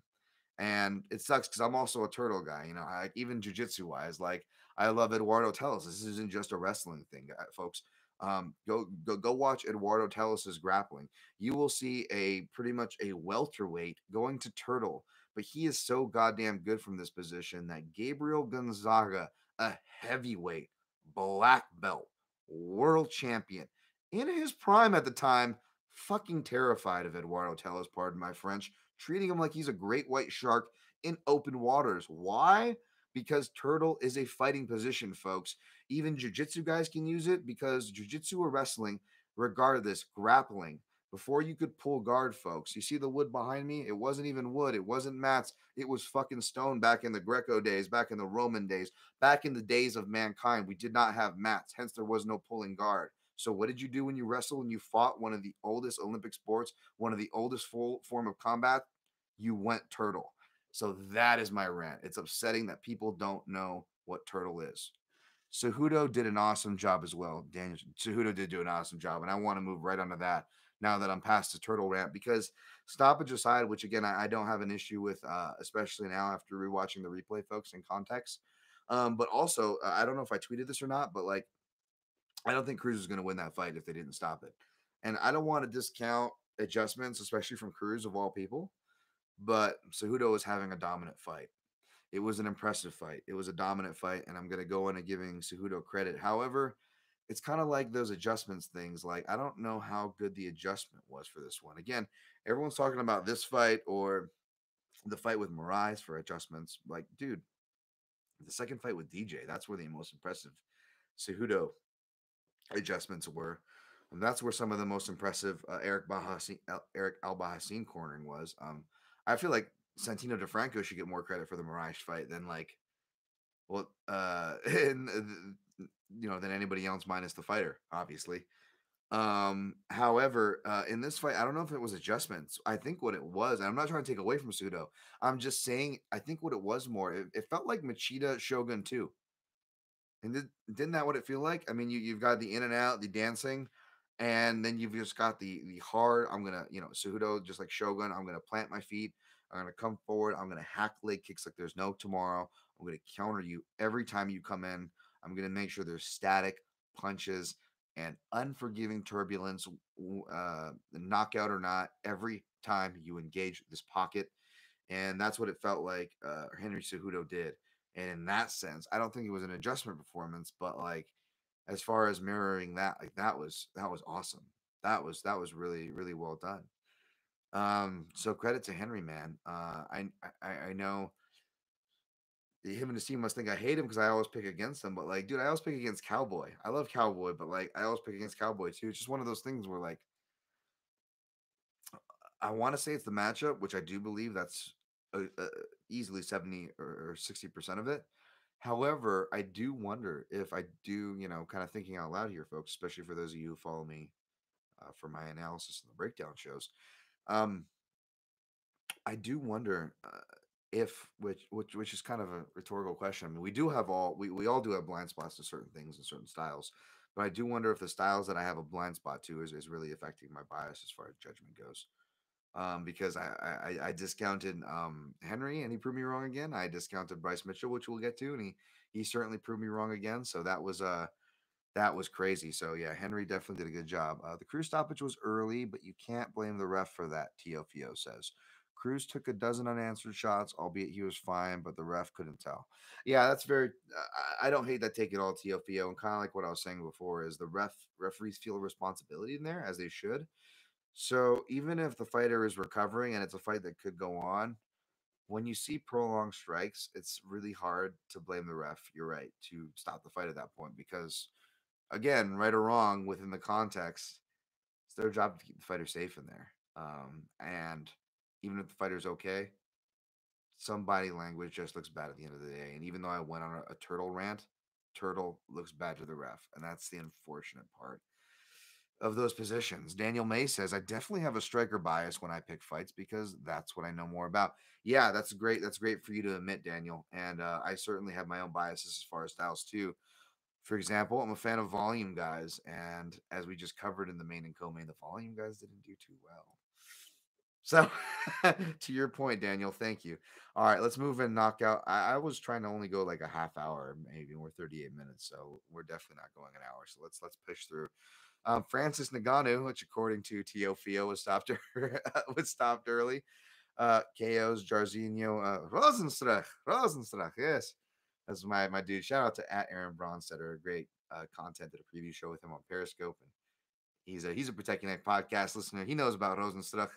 And it sucks because I'm also a turtle guy, you know, I, even jujitsu wise. Like, I love Eduardo Telles. This isn't just a wrestling thing, uh, folks. Um, go go go watch Eduardo Telles's grappling. You will see a pretty much a welterweight going to turtle, but he is so goddamn good from this position that Gabriel Gonzaga, a heavyweight, black belt, world champion, in his prime at the time, fucking terrified of Eduardo Telles, pardon my French, treating him like he's a great white shark in open waters. Why? Because turtle is a fighting position, folks. Even jiu-jitsu guys can use it because jiu-jitsu or wrestling, regardless, grappling. Before you could pull guard, folks, you see the wood behind me? It wasn't even wood. It wasn't mats. It was fucking stone back in the Greco days, back in the Roman days, back in the days of mankind. We did not have mats, hence, there was no pulling guard. So, what did you do when you wrestled and you fought one of the oldest Olympic sports, one of the oldest full form of combat? You went turtle. So, that is my rant. It's upsetting that people don't know what turtle is. Cejudo did an awesome job as well. Daniel Cejudo did do an awesome job, and I want to move right onto that now that I'm past the turtle rant because stoppage aside, which again I, I don't have an issue with, uh, especially now after rewatching the replay, folks, in context. Um, but also, uh, I don't know if I tweeted this or not, but like, I don't think Cruz is going to win that fight if they didn't stop it, and I don't want to discount adjustments, especially from Cruz of all people. But Cejudo is having a dominant fight. It was an impressive fight. It was a dominant fight, and I'm going to go into giving Cejudo credit. However, it's kind of like those adjustments things. Like, I don't know how good the adjustment was for this one. Again, everyone's talking about this fight or the fight with Moraes for adjustments. Like, dude, the second fight with DJ, that's where the most impressive Cejudo adjustments were. And that's where some of the most impressive uh, Eric Bahassin, Eric Albarracin cornering was. Um, I feel like Santino DeFranco should get more credit for the Moraes fight than like, well, uh, and you know than anybody else minus the fighter obviously. Um however uh in this fight i don't know if it was adjustments. I think what it was i'm not trying to take away from Cejudo i'm just saying i think what it was more it, it felt like machida shogun too. And did, didn't that what it feel like? I mean you, you've got the in and out the dancing and then you've just got the the hard i'm gonna you know Cejudo just like shogun i'm gonna plant my feet i'm gonna come forward i'm gonna hack leg kicks like there's no tomorrow i'm gonna counter you every time you come in I'm going to make sure there's static punches and unforgiving turbulence, uh, knockout or not, every time you engage this pocket. And that's what it felt like uh, Henry Cejudo did. And in that sense, I don't think it was an adjustment performance, but like as far as mirroring that, like that was that was awesome. That was that was really really well done. Um, so credit to Henry, man. Uh, I I, I know him and his team must think I hate him because I always pick against them. But like, dude, I always pick against Cowboy. I love Cowboy, but like, I always pick against Cowboy too. It's just one of those things where like, I want to say it's the matchup, which I do believe that's uh, uh, easily seventy or sixty percent of it. However, I do wonder if I do, you know, kind of thinking out loud here, folks, especially for those of you who follow me uh, for my analysis and the breakdown shows. Um, I do wonder uh, if which which which is kind of a rhetorical question. I mean, we do have all we, we all do have blind spots to certain things and certain styles, but I do wonder if the styles that I have a blind spot to is, is really affecting my bias as far as judgment goes. Um, because I, I I discounted um Henry and he proved me wrong again. I discounted Bryce Mitchell, which we'll get to, and he he certainly proved me wrong again. So that was uh that was crazy. So yeah, Henry definitely did a good job. Uh, the crew stoppage was early, but you can't blame the ref for that. Teofio says. Cruz took a dozen unanswered shots, albeit he was fine, but the ref couldn't tell. Yeah, that's very. I don't hate that take it all TFO, and kind of like what I was saying before is the ref referees feel responsibility in there as they should. So even if the fighter is recovering and it's a fight that could go on, when you see prolonged strikes, it's really hard to blame the ref. You're right to stop the fight at that point because, again, right or wrong within the context, it's their job to keep the fighter safe in there. Um, and even if the fighter's okay, some body language just looks bad at the end of the day. And even though I went on a, a turtle rant, turtle looks bad to the ref. And that's the unfortunate part of those positions. Daniel May says, I definitely have a striker bias when I pick fights because that's what I know more about. Yeah, that's great. That's great for you to admit, Daniel. And uh, I certainly have my own biases as far as styles too. For example, I'm a fan of volume guys. And as we just covered in the main and co main, the volume guys didn't do too well. So, to your point, Daniel, thank you. All right, let's move in knockout. I, I, was trying to only go like a half hour, maybe we're 38 minutes, so we're definitely not going an hour. So let's let's push through. Um, Francis Ngannou, which according to Teofio was stopped was stopped early. Uh, KO's Jairzinho uh, Rozenstruik, Rozenstruik, yes, that's my my dude. Shout out to at Aaron Bronsteter, great uh, content. Did a preview show with him on Periscope, and he's a he's a Protecting Neck podcast listener. He knows about Rozenstruik.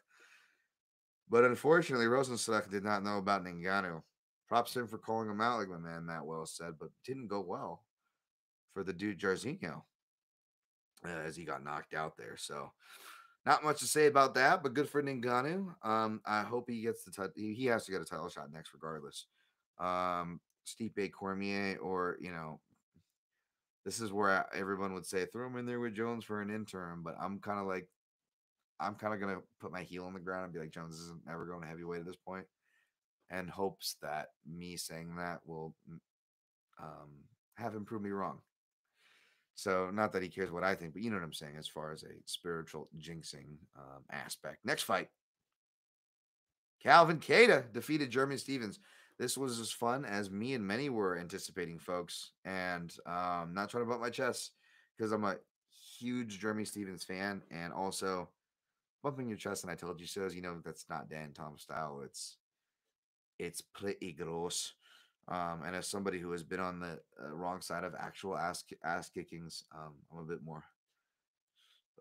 But unfortunately, Rozenstruik did not know about Ngannou. Props to him for calling him out, like my man Matt Wells said, but didn't go well for the dude Jairzinho. uh, as he got knocked out there. So, not much to say about that, but good for Ngannou. Um, I hope he gets the title. He has to get a title shot next, regardless. Um, Stipe Cormier, or you know, this is where everyone would say throw him in there with Jones for an interim, but I'm kind of like, I'm kind of gonna put my heel on the ground and be like, Jones isn't never going to heavyweight at this point, and hopes that me saying that will um, have him prove me wrong. So, not that he cares what I think, but you know what I'm saying as far as a spiritual jinxing um, aspect. Next fight Calvin Kattar defeated Jeremy Stephens. This was as fun as me and many were anticipating, folks. And um, not trying to bump my chest because I'm a huge Jeremy Stephens fan. And also, bumping your chest and I told you so, you know, that's not Dan Tom style. It's it's pretty gross. Um, and as somebody who has been on the uh, wrong side of actual ass ass kickings, um, I'm a bit more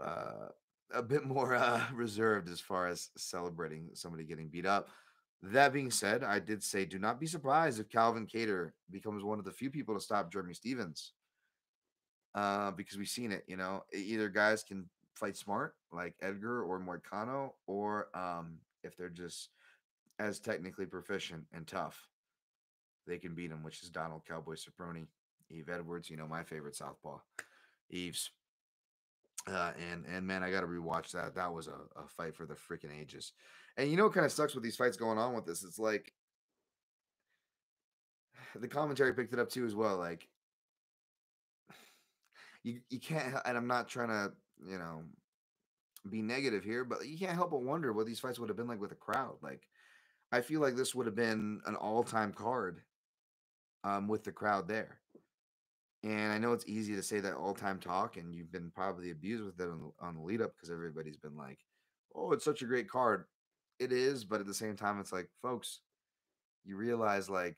uh, a bit more uh, reserved as far as celebrating somebody getting beat up. That being said, I did say do not be surprised if Calvin Kattar becomes one of the few people to stop Jeremy Stephens. Uh, because we've seen it, you know, either guys can fight smart like Edgar or Moicano, or um, if they're just as technically proficient and tough they can beat him, which is Donald Cowboy Cerrone, Yves Edwards, you know, my favorite southpaw, Yves. Uh, and and man, I got to rewatch that. That was a, a fight for the freaking ages. And you know what kind of sucks with these fights going on with this? It's like the commentary picked it up too as well. Like you you can't, and I'm not trying to you know be negative here, but you can't help but wonder what these fights would have been like with a crowd. Like I feel like this would have been an all time card um, with the crowd there. And I know it's easy to say that all time talk, and you've been probably abused with it on the, on the lead up because everybody's been like, oh, it's such a great card. It is, but at the same time, it's like, folks, you realize like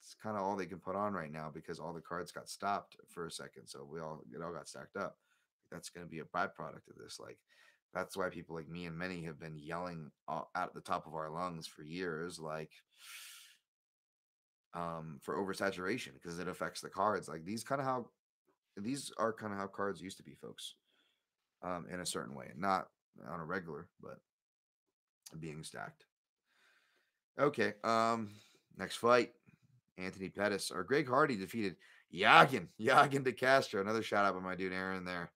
it's kind of all they can put on right now because all the cards got stopped for a second. So we all, it all got stacked up. That's going to be a byproduct of this. Like, that's why people like me and many have been yelling out at the top of our lungs for years, like, um, for oversaturation because it affects the cards. Like these kind of how these are kind of how cards used to be, folks. Um, in a certain way, not on a regular, but being stacked. Okay. Um, next fight. Anthony Pettis or Greg Hardy defeated Yagin. Yagin de Castro. Another shout out by my dude Aaron there.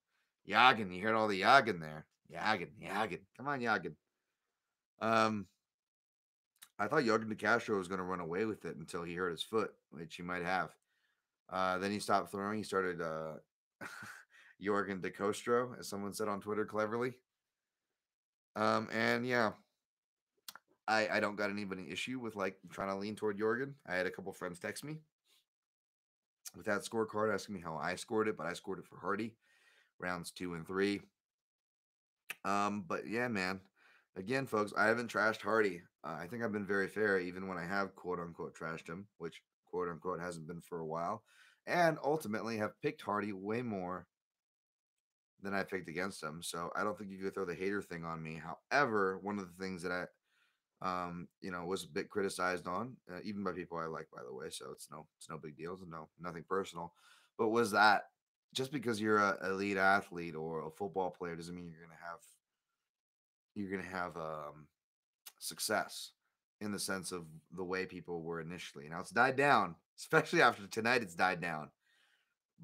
Yagin. You heard all the Yagin there. Yagin. Yagin. Come on, Yagin. Um, I thought Yorgan De Castro was going to run away with it until he hurt his foot, which he might have. Uh, then he stopped throwing. He started uh, Yorgan De Castro, as someone said on Twitter cleverly. Um, and yeah, I I don't got any issue with like trying to lean toward Yorgan. I had a couple friends text me with that scorecard asking me how I scored it, but I scored it for Hardy, rounds two and three. Um, but yeah, man. Again, folks, I haven't trashed Hardy. Uh, I think I've been very fair, even when I have quote unquote trashed him, which quote unquote hasn't been for a while, and ultimately have picked Hardy way more than I picked against him. So I don't think you could throw the hater thing on me. However, one of the things that I, um, you know, was a bit criticized on, uh, even by people I like, by the way. So it's no, it's no big deal. It's no, nothing personal. But was that just because you're a elite athlete or a football player doesn't mean you're to have you're to have um, success in the sense of the way people were initially. Now it's died down, especially after tonight. It's died down.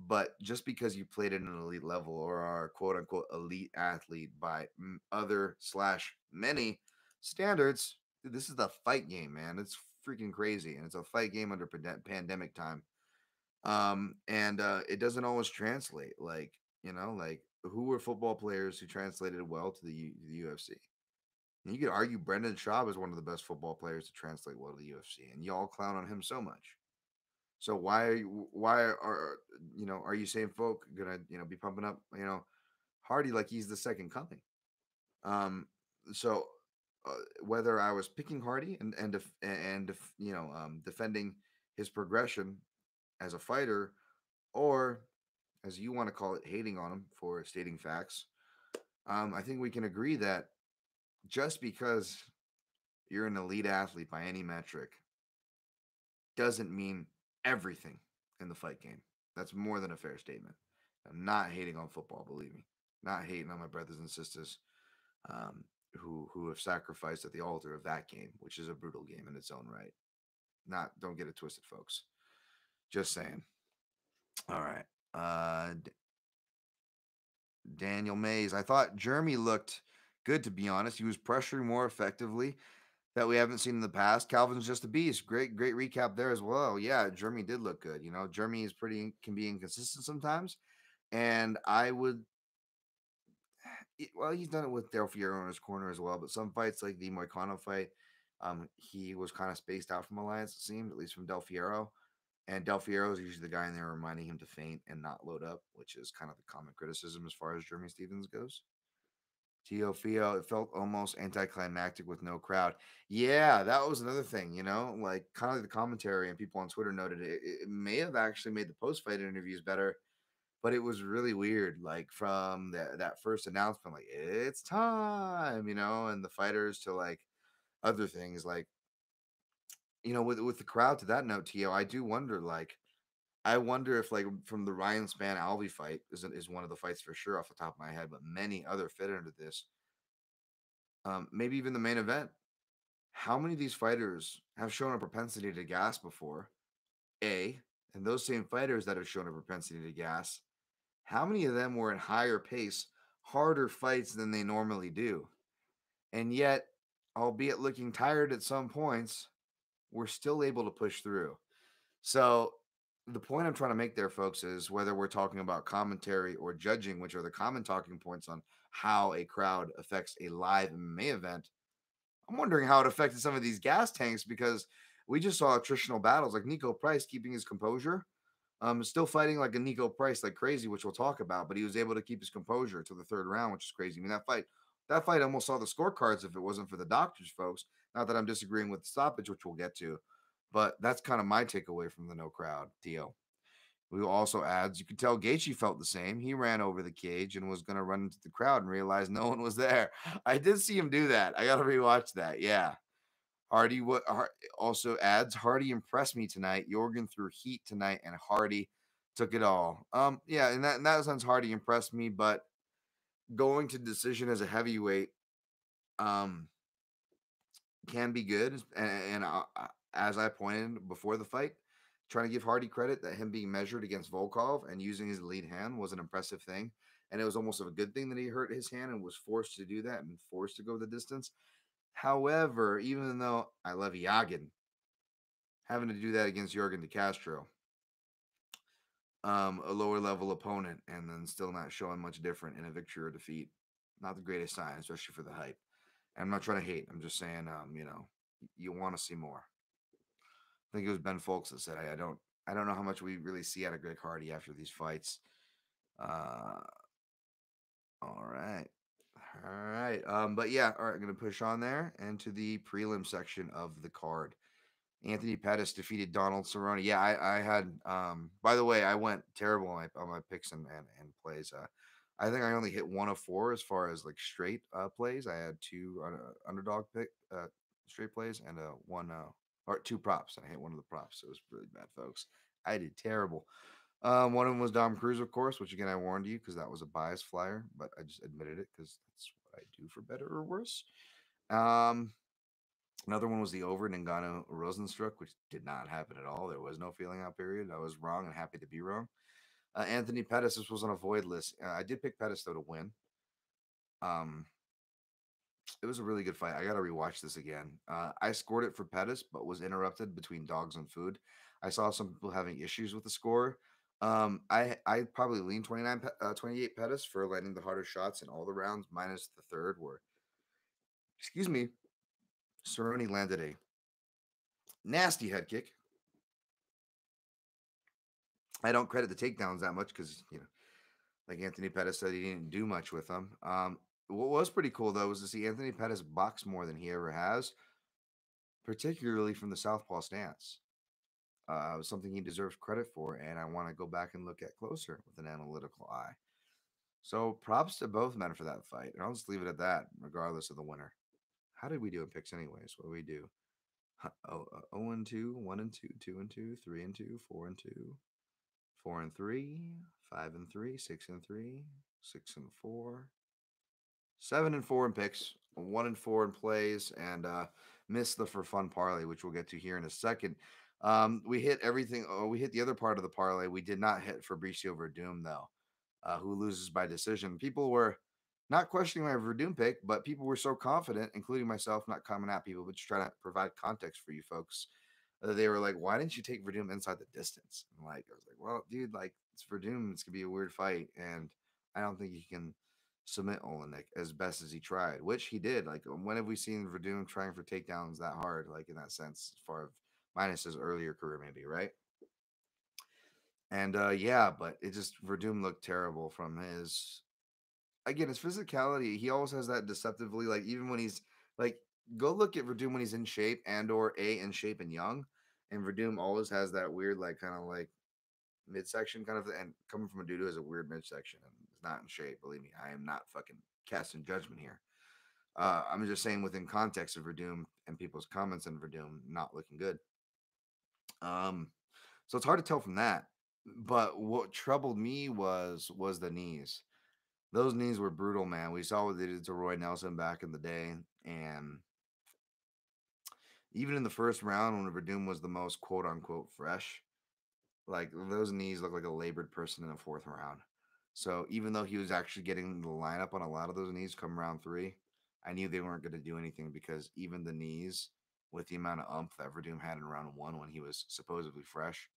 But just because you played at an elite level or are quote unquote elite athlete by other slash many standards, this is the fight game, man. It's freaking crazy, and it's a fight game under pandemic time. Um, and uh, it doesn't always translate. Like you know, like who were football players who translated well to the, the UFC? And you could argue Brendan Schaub is one of the best football players to translate well to the UFC, and y'all clown on him so much. So why are you, why are you know are you saying folk gonna you know be pumping up you know Hardy like he's the second coming? Um, so uh, whether I was picking Hardy and and def- and def- you know um, defending his progression as a fighter, or as you want to call it, hating on him for stating facts. Um, I think we can agree that just because you're an elite athlete by any metric doesn't mean everything in the fight game. That's more than a fair statement. I'm not hating on football, believe me. Not hating on my brothers and sisters um, who who have sacrificed at the altar of that game, which is a brutal game in its own right. Not don't get it twisted, folks. Just saying. All right. Uh Daniel Mays. I thought Jeremy looked good to be honest. He was pressuring more effectively that we haven't seen in the past. Calvin's just a beast. Great, great recap there as well. Yeah, Jeremy did look good. You know, Jeremy is pretty can be inconsistent sometimes. And I would well, he's done it with Del Fierro in his corner as well, but some fights like the Moicano fight, um, he was kind of spaced out from Alliance, it seemed, at least from Del Fierro. And Del Fierro is usually the guy in there reminding him to feint and not load up, which is kind of the common criticism as far as Jeremy Stephens goes. Teofio, it felt almost anticlimactic with no crowd. Yeah, that was another thing, you know, like kind of like the commentary and people on Twitter noted it, it may have actually made the post fight interviews better, but it was really weird. Like from that that first announcement, like it's time, you know, and the fighters to like other things, like you know, with with the crowd to that note, Tio, I do wonder, like, I wonder if like from the Ryan Spann Alvey fight is is one of the fights for sure off the top of my head, but many other fit into this. Um, maybe even the main event. How many of these fighters have shown a propensity to gas before? A, and those same fighters that have shown a propensity to gas, how many of them were in higher pace, harder fights than they normally do? And yet, albeit looking tired at some points, we're still able to push through. So the point I'm trying to make there, folks, is whether we're talking about commentary or judging, which are the common talking points on how a crowd affects a live MMA event. I'm wondering how it affected some of these gas tanks because we just saw attritional battles like Niko Price keeping his composure. Um, still fighting like a Niko Price like crazy, which we'll talk about, but he was able to keep his composure to the third round, which is crazy. I mean, that fight, that fight almost saw the scorecards if it wasn't for the doctors, folks. Not that I'm disagreeing with the stoppage, which we'll get to, but that's kind of my takeaway from the no crowd deal. We also adds you can tell Gaethje felt the same. He ran over the cage and was going to run into the crowd and realized no one was there. I did see him do that. I got to rewatch that. Yeah. Hardy what also adds Hardy impressed me tonight. Yorgan threw heat tonight and Hardy took it all. Um yeah, in that in that sense Hardy impressed me, but going to decision as a heavyweight um can be good and, and as I pointed before the fight, trying to give Hardy credit that him being measured against Volkov and using his lead hand was an impressive thing. And it was almost a good thing that he hurt his hand and was forced to do that and forced to go the distance. However, even though I love Yagin, having to do that against Yorgan De Castro, um, a lower level opponent, and then still not showing much different in a victory or defeat, not the greatest sign, especially for the hype. And I'm not trying to hate. I'm just saying, um, you know, you want to see more. I think it was Ben Folks that said, I, I don't, I don't know how much we really see out of Greg Hardy after these fights. Uh, all right. All right. Um, but yeah, all right, I'm gonna push on there into the prelim section of the card. Anthony Pettis defeated Donald Cerrone. Yeah, I, I had um by the way, I went terrible on my, on my picks and, and, and plays. Uh I think I only hit one of four as far as like straight uh plays. I had two uh, underdog pick uh straight plays and uh one uh or two props. And I hit one of the props. It was really bad, folks. I did terrible. Um, one of them was Dom Cruz, of course, which again I warned you because that was a bias flyer, but I just admitted it because that's what I do for better or worse. Um, another one was the over Ngannou Rozenstruik, which did not happen at all. There was no feeling out period. I was wrong and happy to be wrong. Uh, Anthony Pettis, this was on a void list. Uh, I did pick Pettis though to win. Um, it was a really good fight. I got to rewatch this again. Uh, I scored it for Pettis, but was interrupted between dogs and food. I saw some people having issues with the score. Um, I I probably lean 29 uh, 28 Pettis for landing the harder shots in all the rounds, minus the third where, excuse me, Cerrone landed a nasty head kick. I don't credit the takedowns that much because you know, like Anthony Pettis said, he didn't do much with them. Um, what was pretty cool though was to see Anthony Pettis box more than he ever has, particularly from the southpaw stance. Uh, something he deserves credit for, and I want to go back and look at closer with an analytical eye. So props to both men for that fight. And I'll just leave it at that, regardless of the winner. How did we do in picks, anyways? What do we do? Oh, uh, 0 and 2, 1 and 2, 2 and 2, 3 and 2, 4 and 2, 4 and 3, five and three, six and three, six and four, seven and four in picks, one and four in plays, and uh, missed the for fun parlay, which we'll get to here in a second. Um, we hit everything. Oh, we hit the other part of the parlay. We did not hit Fabricio Werdum though, uh, who loses by decision. People were not questioning my Werdum pick, but people were so confident, including myself, not coming at people, but just trying to provide context for you folks. Uh, they were like, "Why didn't you take Werdum inside the distance?" And like, I was like, "Well, dude, like it's Werdum. It's gonna be a weird fight, and I don't think he can." submit Oleinik as best as he tried, which he did. Like, when have we seen Werdum trying for takedowns that hard, like in that sense, as far as minus his earlier career, maybe, right? And uh yeah, but it just Werdum looked terrible from his again his physicality. He always has that deceptively, like even when he's like go look at Werdum when he's in shape and or a in shape and young. And Werdum always has that weird, like kind of like midsection kind of and coming from a dude who has a weird midsection and is not in shape. Believe me, I am not fucking casting judgment here. Uh, I'm just saying within context of Werdum and people's comments on Werdum not looking good. Um, so it's hard to tell from that. But what troubled me was was the knees. Those knees were brutal, man. We saw what they did to Roy Nelson back in the day, and even in the first round when Werdum was the most quote unquote fresh, like those knees look like a labored person in the fourth round. So even though he was actually getting the lineup on a lot of those knees come round three, I knew they weren't going to do anything because even the knees, with the amount of umph that Werdum had in round one when he was supposedly fresh,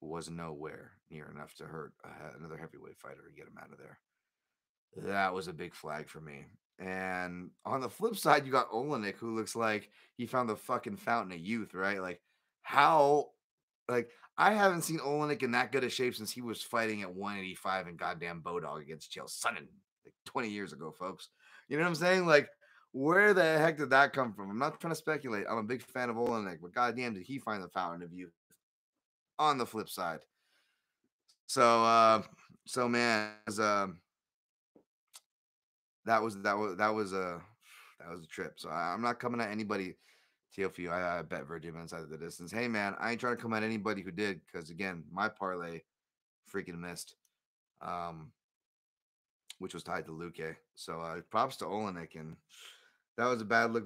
was nowhere near enough to hurt another heavyweight fighter and get him out of there. That was a big flag for me. And on the flip side, you got Oleinik, who looks like he found the fucking fountain of youth, right? Like, how, like, I haven't seen Oleinik in that good a shape since he was fighting at 185 and goddamn Bodog against Chael Sonnen like 20 years ago, folks. You know what I'm saying? Like, where the heck did that come from? I'm not trying to speculate. I'm a big fan of Oleinik, but goddamn, did he find the fountain of youth on the flip side? So, uh, so man, as, uh, that was that was that was a that was a trip. So I, am not coming at anybody TFU. I, I bet Werdum inside of the distance. Hey man, I ain't trying to come at anybody who did because again, my parlay freaking missed. Um which was tied to Luque. So uh props to Oleinik and that was a bad look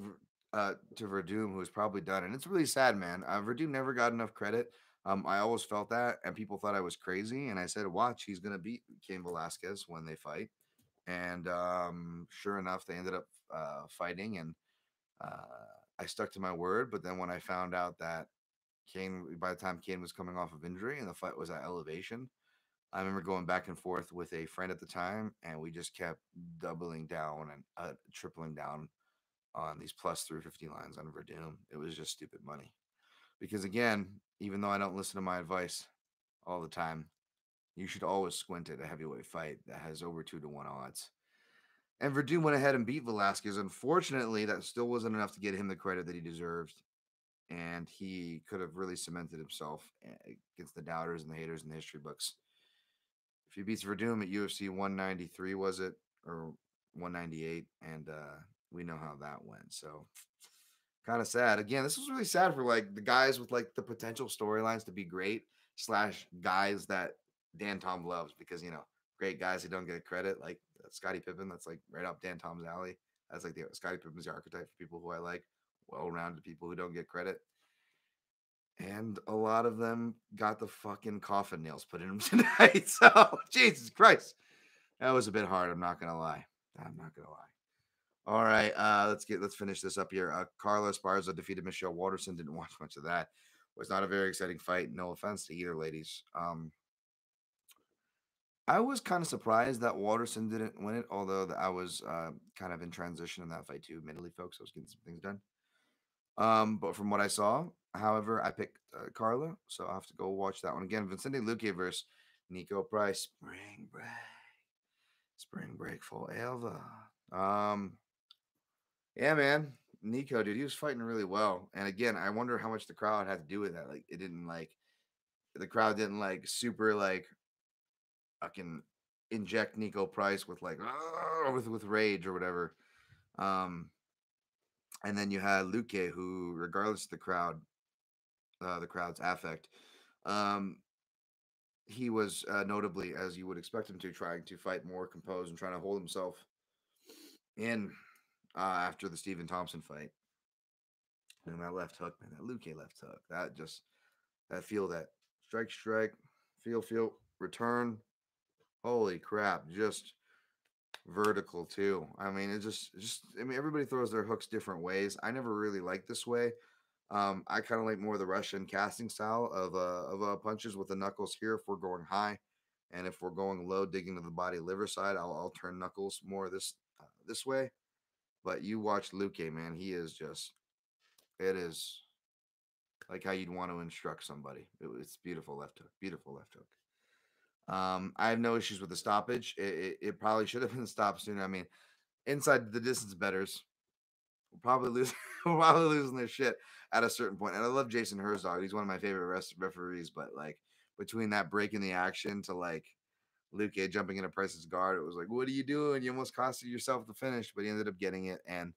uh to Werdum who was probably done. And it's really sad, man. Uh Werdum never got enough credit. Um, I always felt that, and people thought I was crazy. And I said, "Watch, he's gonna beat Cain Velasquez when they fight." And um, sure enough, they ended up uh, fighting, and uh, I stuck to my word. But then when I found out that Cain, by the time Cain was coming off of injury and the fight was at elevation, I remember going back and forth with a friend at the time, and we just kept doubling down and uh, tripling down on these plus 350 lines on Werdum. It was just stupid money. Because again, even though I don't listen to my advice all the time, you should always squint at a heavyweight fight that has over two to one odds. And Werdum went ahead and beat Velasquez. Unfortunately, that still wasn't enough to get him the credit that he deserved. And he could have really cemented himself eh, against the doubters and the haters in the history books. If he beats Werdum at UFC 193, was it? Or 198? And uh, we know how that went. So kind of sad. Again, this was really sad for like the guys with like the potential storylines to be great, slash guys that Dan Tom loves because, you know, great guys who don't get credit, like uh, Scottie Pippen. That's like right up Dan Tom's alley. That's like the Scottie Pippen's the archetype for people who I like, well-rounded people who don't get credit. And a lot of them got the fucking coffin nails put in them tonight. So Jesus Christ, that was a bit hard. I'm not gonna lie. I'm not gonna lie. All right, uh, let's get let's finish this up here. Uh, Carla Esparza defeated Michelle Waterson. Didn't watch much of that. Was not a very exciting fight. No offense to either ladies. Um, I was kind of surprised that Waterson didn't win it, although I was uh, kind of in transition in that fight too. Admittedly, folks, I was getting some things done. Um, but from what I saw, however, I picked uh, Carla, so I have to go watch that one again. Vicente Luque versus Niko Price. Spring break, spring break for Elva. Um, yeah, man, Niko, dude, he was fighting really well. And again, I wonder how much the crowd had to do with that. Like, it didn't like the crowd didn't like super like fucking inject Niko Price with like with with rage or whatever. Um, and then you had Luque, who, regardless of the crowd, uh, the crowd's affect, um, he was uh, notably, as you would expect him to, trying to fight more composed and trying to hold himself in uh, after the Stephen Thompson fight. And that left hook, man, that Luque left hook, that just that feel that strike, strike, feel, feel, return. Holy crap! Just vertical too. I mean, it just, just. I mean, everybody throws their hooks different ways. I never really liked this way. Um, I kind of like more the Russian casting style of uh, of uh, punches with the knuckles here. If we're going high, and if we're going low, digging to the body liver side, I'll, I'll turn knuckles more this uh, this way. But you watch Luque, man, he is just. It is like how you'd want to instruct somebody. It, it's beautiful left hook, beautiful left hook. Um, I have no issues with the stoppage. It, it, it probably should have been stopped sooner. I mean, inside the distance betters will probably lose, probably losing their shit at a certain point. And I love Jason Herzog. He's one of my favorite rest referees. But like between that break in the action to like Luque jumping into Price's guard, it was like, what are you doing? You almost costed yourself the finish, but he ended up getting it. And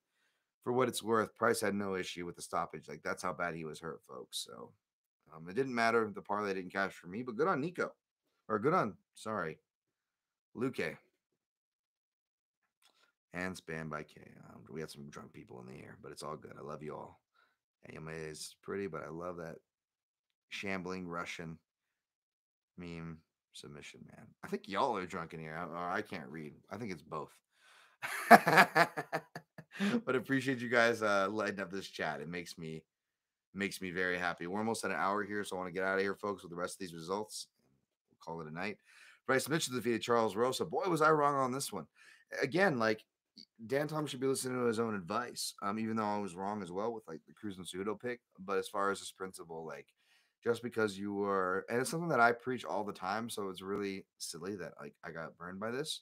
for what it's worth, Price had no issue with the stoppage. Like that's how bad he was hurt, folks. So um, it didn't matter. The parlay didn't cash for me, but good on Niko. Or good on, sorry, Luque. And spanned by K. Um, we had some drunk people in the air, but it's all good. I love you all. Anime is pretty, but I love that shambling Russian meme submission, man. I think y'all are drunk in here, or I can't read. I think it's both. but appreciate you guys uh lighting up this chat. It makes me makes me very happy. We're almost at an hour here, so I want to get out of here, folks, with the rest of these results. We'll call it a night. Bryce Mitchell defeated Charles Rosa. Boy, was I wrong on this one. Again, like Dan Tom should be listening to his own advice. Um, even though I was wrong as well with like the Cruz and Cejudo pick. But as far as this principle, like just because you were and it's something that I preach all the time, so it's really silly that like I got burned by this,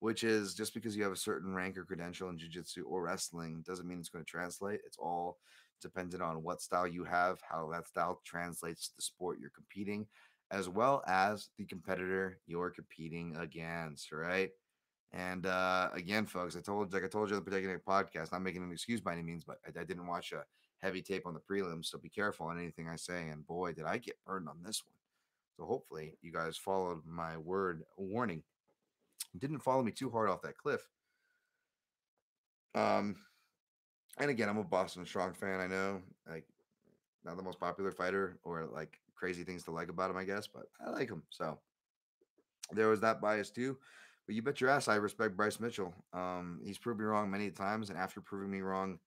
which is just because you have a certain rank or credential in jiu-jitsu or wrestling doesn't mean it's going to translate. It's all dependent on what style you have, how that style translates to the sport you're competing, as well as the competitor you're competing against, right? And uh, again, folks, I told like I told you on the particular podcast, not making an excuse by any means, but I, I, didn't watch a heavy tape on the prelims, so be careful on anything I say. And boy, did I get burned on this one. So hopefully, you guys followed my word warning. Didn't follow me too hard off that cliff. Um, and again, I'm a Boston Strong fan. I know, like, not the most popular fighter or like crazy things to like about him, I guess, but I like him. So there was that bias too. But you bet your ass I respect Bryce Mitchell. Um, he's proved me wrong many times, and after proving me wrong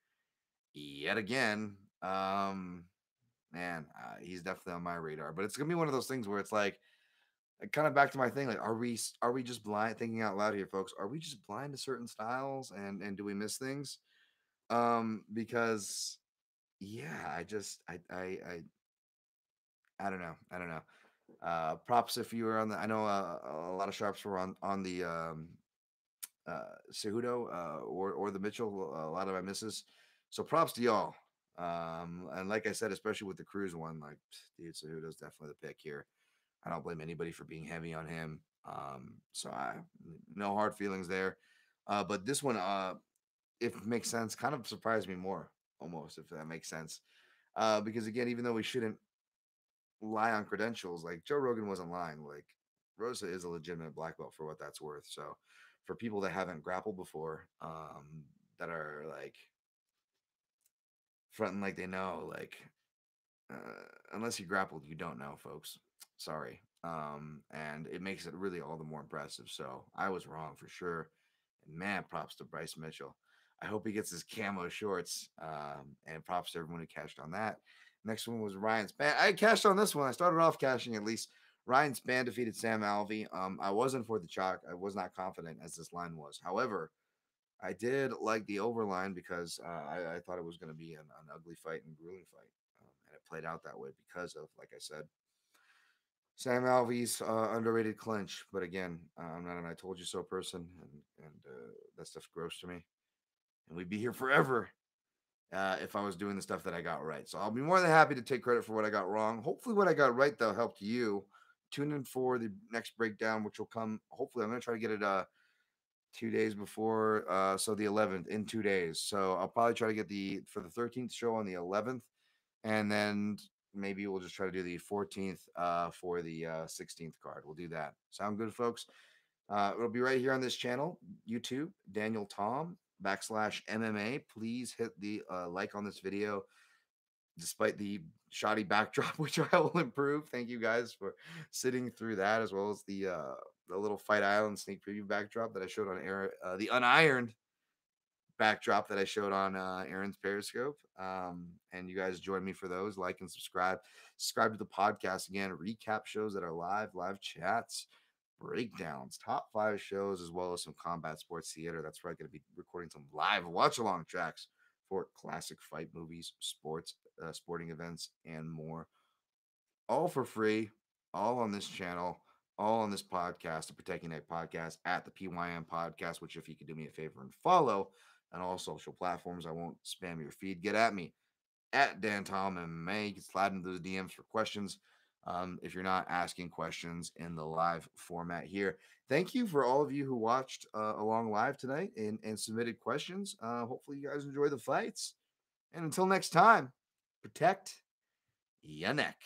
yet again, um, man, uh, he's definitely on my radar. But it's gonna be one of those things where it's like, kind of back to my thing. Like, are we are we just blind? Thinking out loud here, folks. Are we just blind to certain styles, and and do we miss things? Um, because yeah, I just I I I I don't know. I don't know. Uh, props if you were on the. I know uh, a lot of sharps were on on the um, uh, Cejudo uh, or or the Mitchell. A lot of my misses. So props to y'all. Um, and like I said, especially with the Cruz one, like dude, Cejudo's definitely the pick here. I don't blame anybody for being heavy on him. Um, so I no hard feelings there. Uh, but this one, uh, if it makes sense, kind of surprised me more almost, if that makes sense. Uh, because again, even though we shouldn't lie on credentials. Like Joe Rogan wasn't lying. Like Rosa is a legitimate black belt for what that's worth. So for people that haven't grappled before, um, that are like fronting like they know, like uh, unless you grappled, you don't know, folks. Sorry. Um, and it makes it really all the more impressive. So I was wrong for sure. And man, props to Bryce Mitchell. I hope he gets his camo shorts. Um, and props to everyone who cashed on that. Next one was Ryan Spann. I cashed on this one. I started off cashing at least. Ryan Spann defeated Sam Alvey. Um, I wasn't for the chalk. I was not confident as this line was. However, I did like the overline because uh, I, I, thought it was going to be an, an, ugly fight and grueling fight, um, and it played out that way because of, like I said, Sam Alvey's uh, underrated clinch. But again, uh, I'm not an "I told you so" person, and and uh, that stuff's gross to me. And we'd be here forever uh, if I was doing the stuff that I got right. So I'll be more than happy to take credit for what I got wrong. Hopefully, what I got right though helped you. Tune in for the next breakdown, which will come. Hopefully, I'm going to try to get it uh two days before. Uh, so the 11th in two days. So I'll probably try to get the for the 13th show on the 11th, and then maybe we'll just try to do the 14th uh, for the uh, 16th card. We'll do that. Sound good, folks? Uh, it'll be right here on this channel, YouTube, Daniel Tom backslash MMA. Please hit the uh, like on this video, despite the shoddy backdrop, which I will improve. Thank you guys for sitting through that, as well as the uh, the little Fight Island sneak preview backdrop that I showed on air, uh, the unironed backdrop that I showed on uh, Aaron's Periscope. Um, and you guys join me for those. Like and subscribe. Subscribe to the podcast again. Recap shows that are live, live chats, breakdowns, top five shows, as well as some combat sports theater. That's where I'm going to be recording some live watch along tracks for classic fight movies, sports, uh, sporting events, and more. All for free, all on this channel, all on this podcast, the Protect Ya' Neck podcast at the PYN podcast, which if you could do me a favor and follow on all social platforms, I won't spam your feed. Get at me at Dan Tom MMA. You can slide into the DMs for questions um, if you're not asking questions in the live format here. Thank you for all of you who watched uh, along live tonight and, and submitted questions. Uh, hopefully, you guys enjoy the fights. And until next time, protect your neck.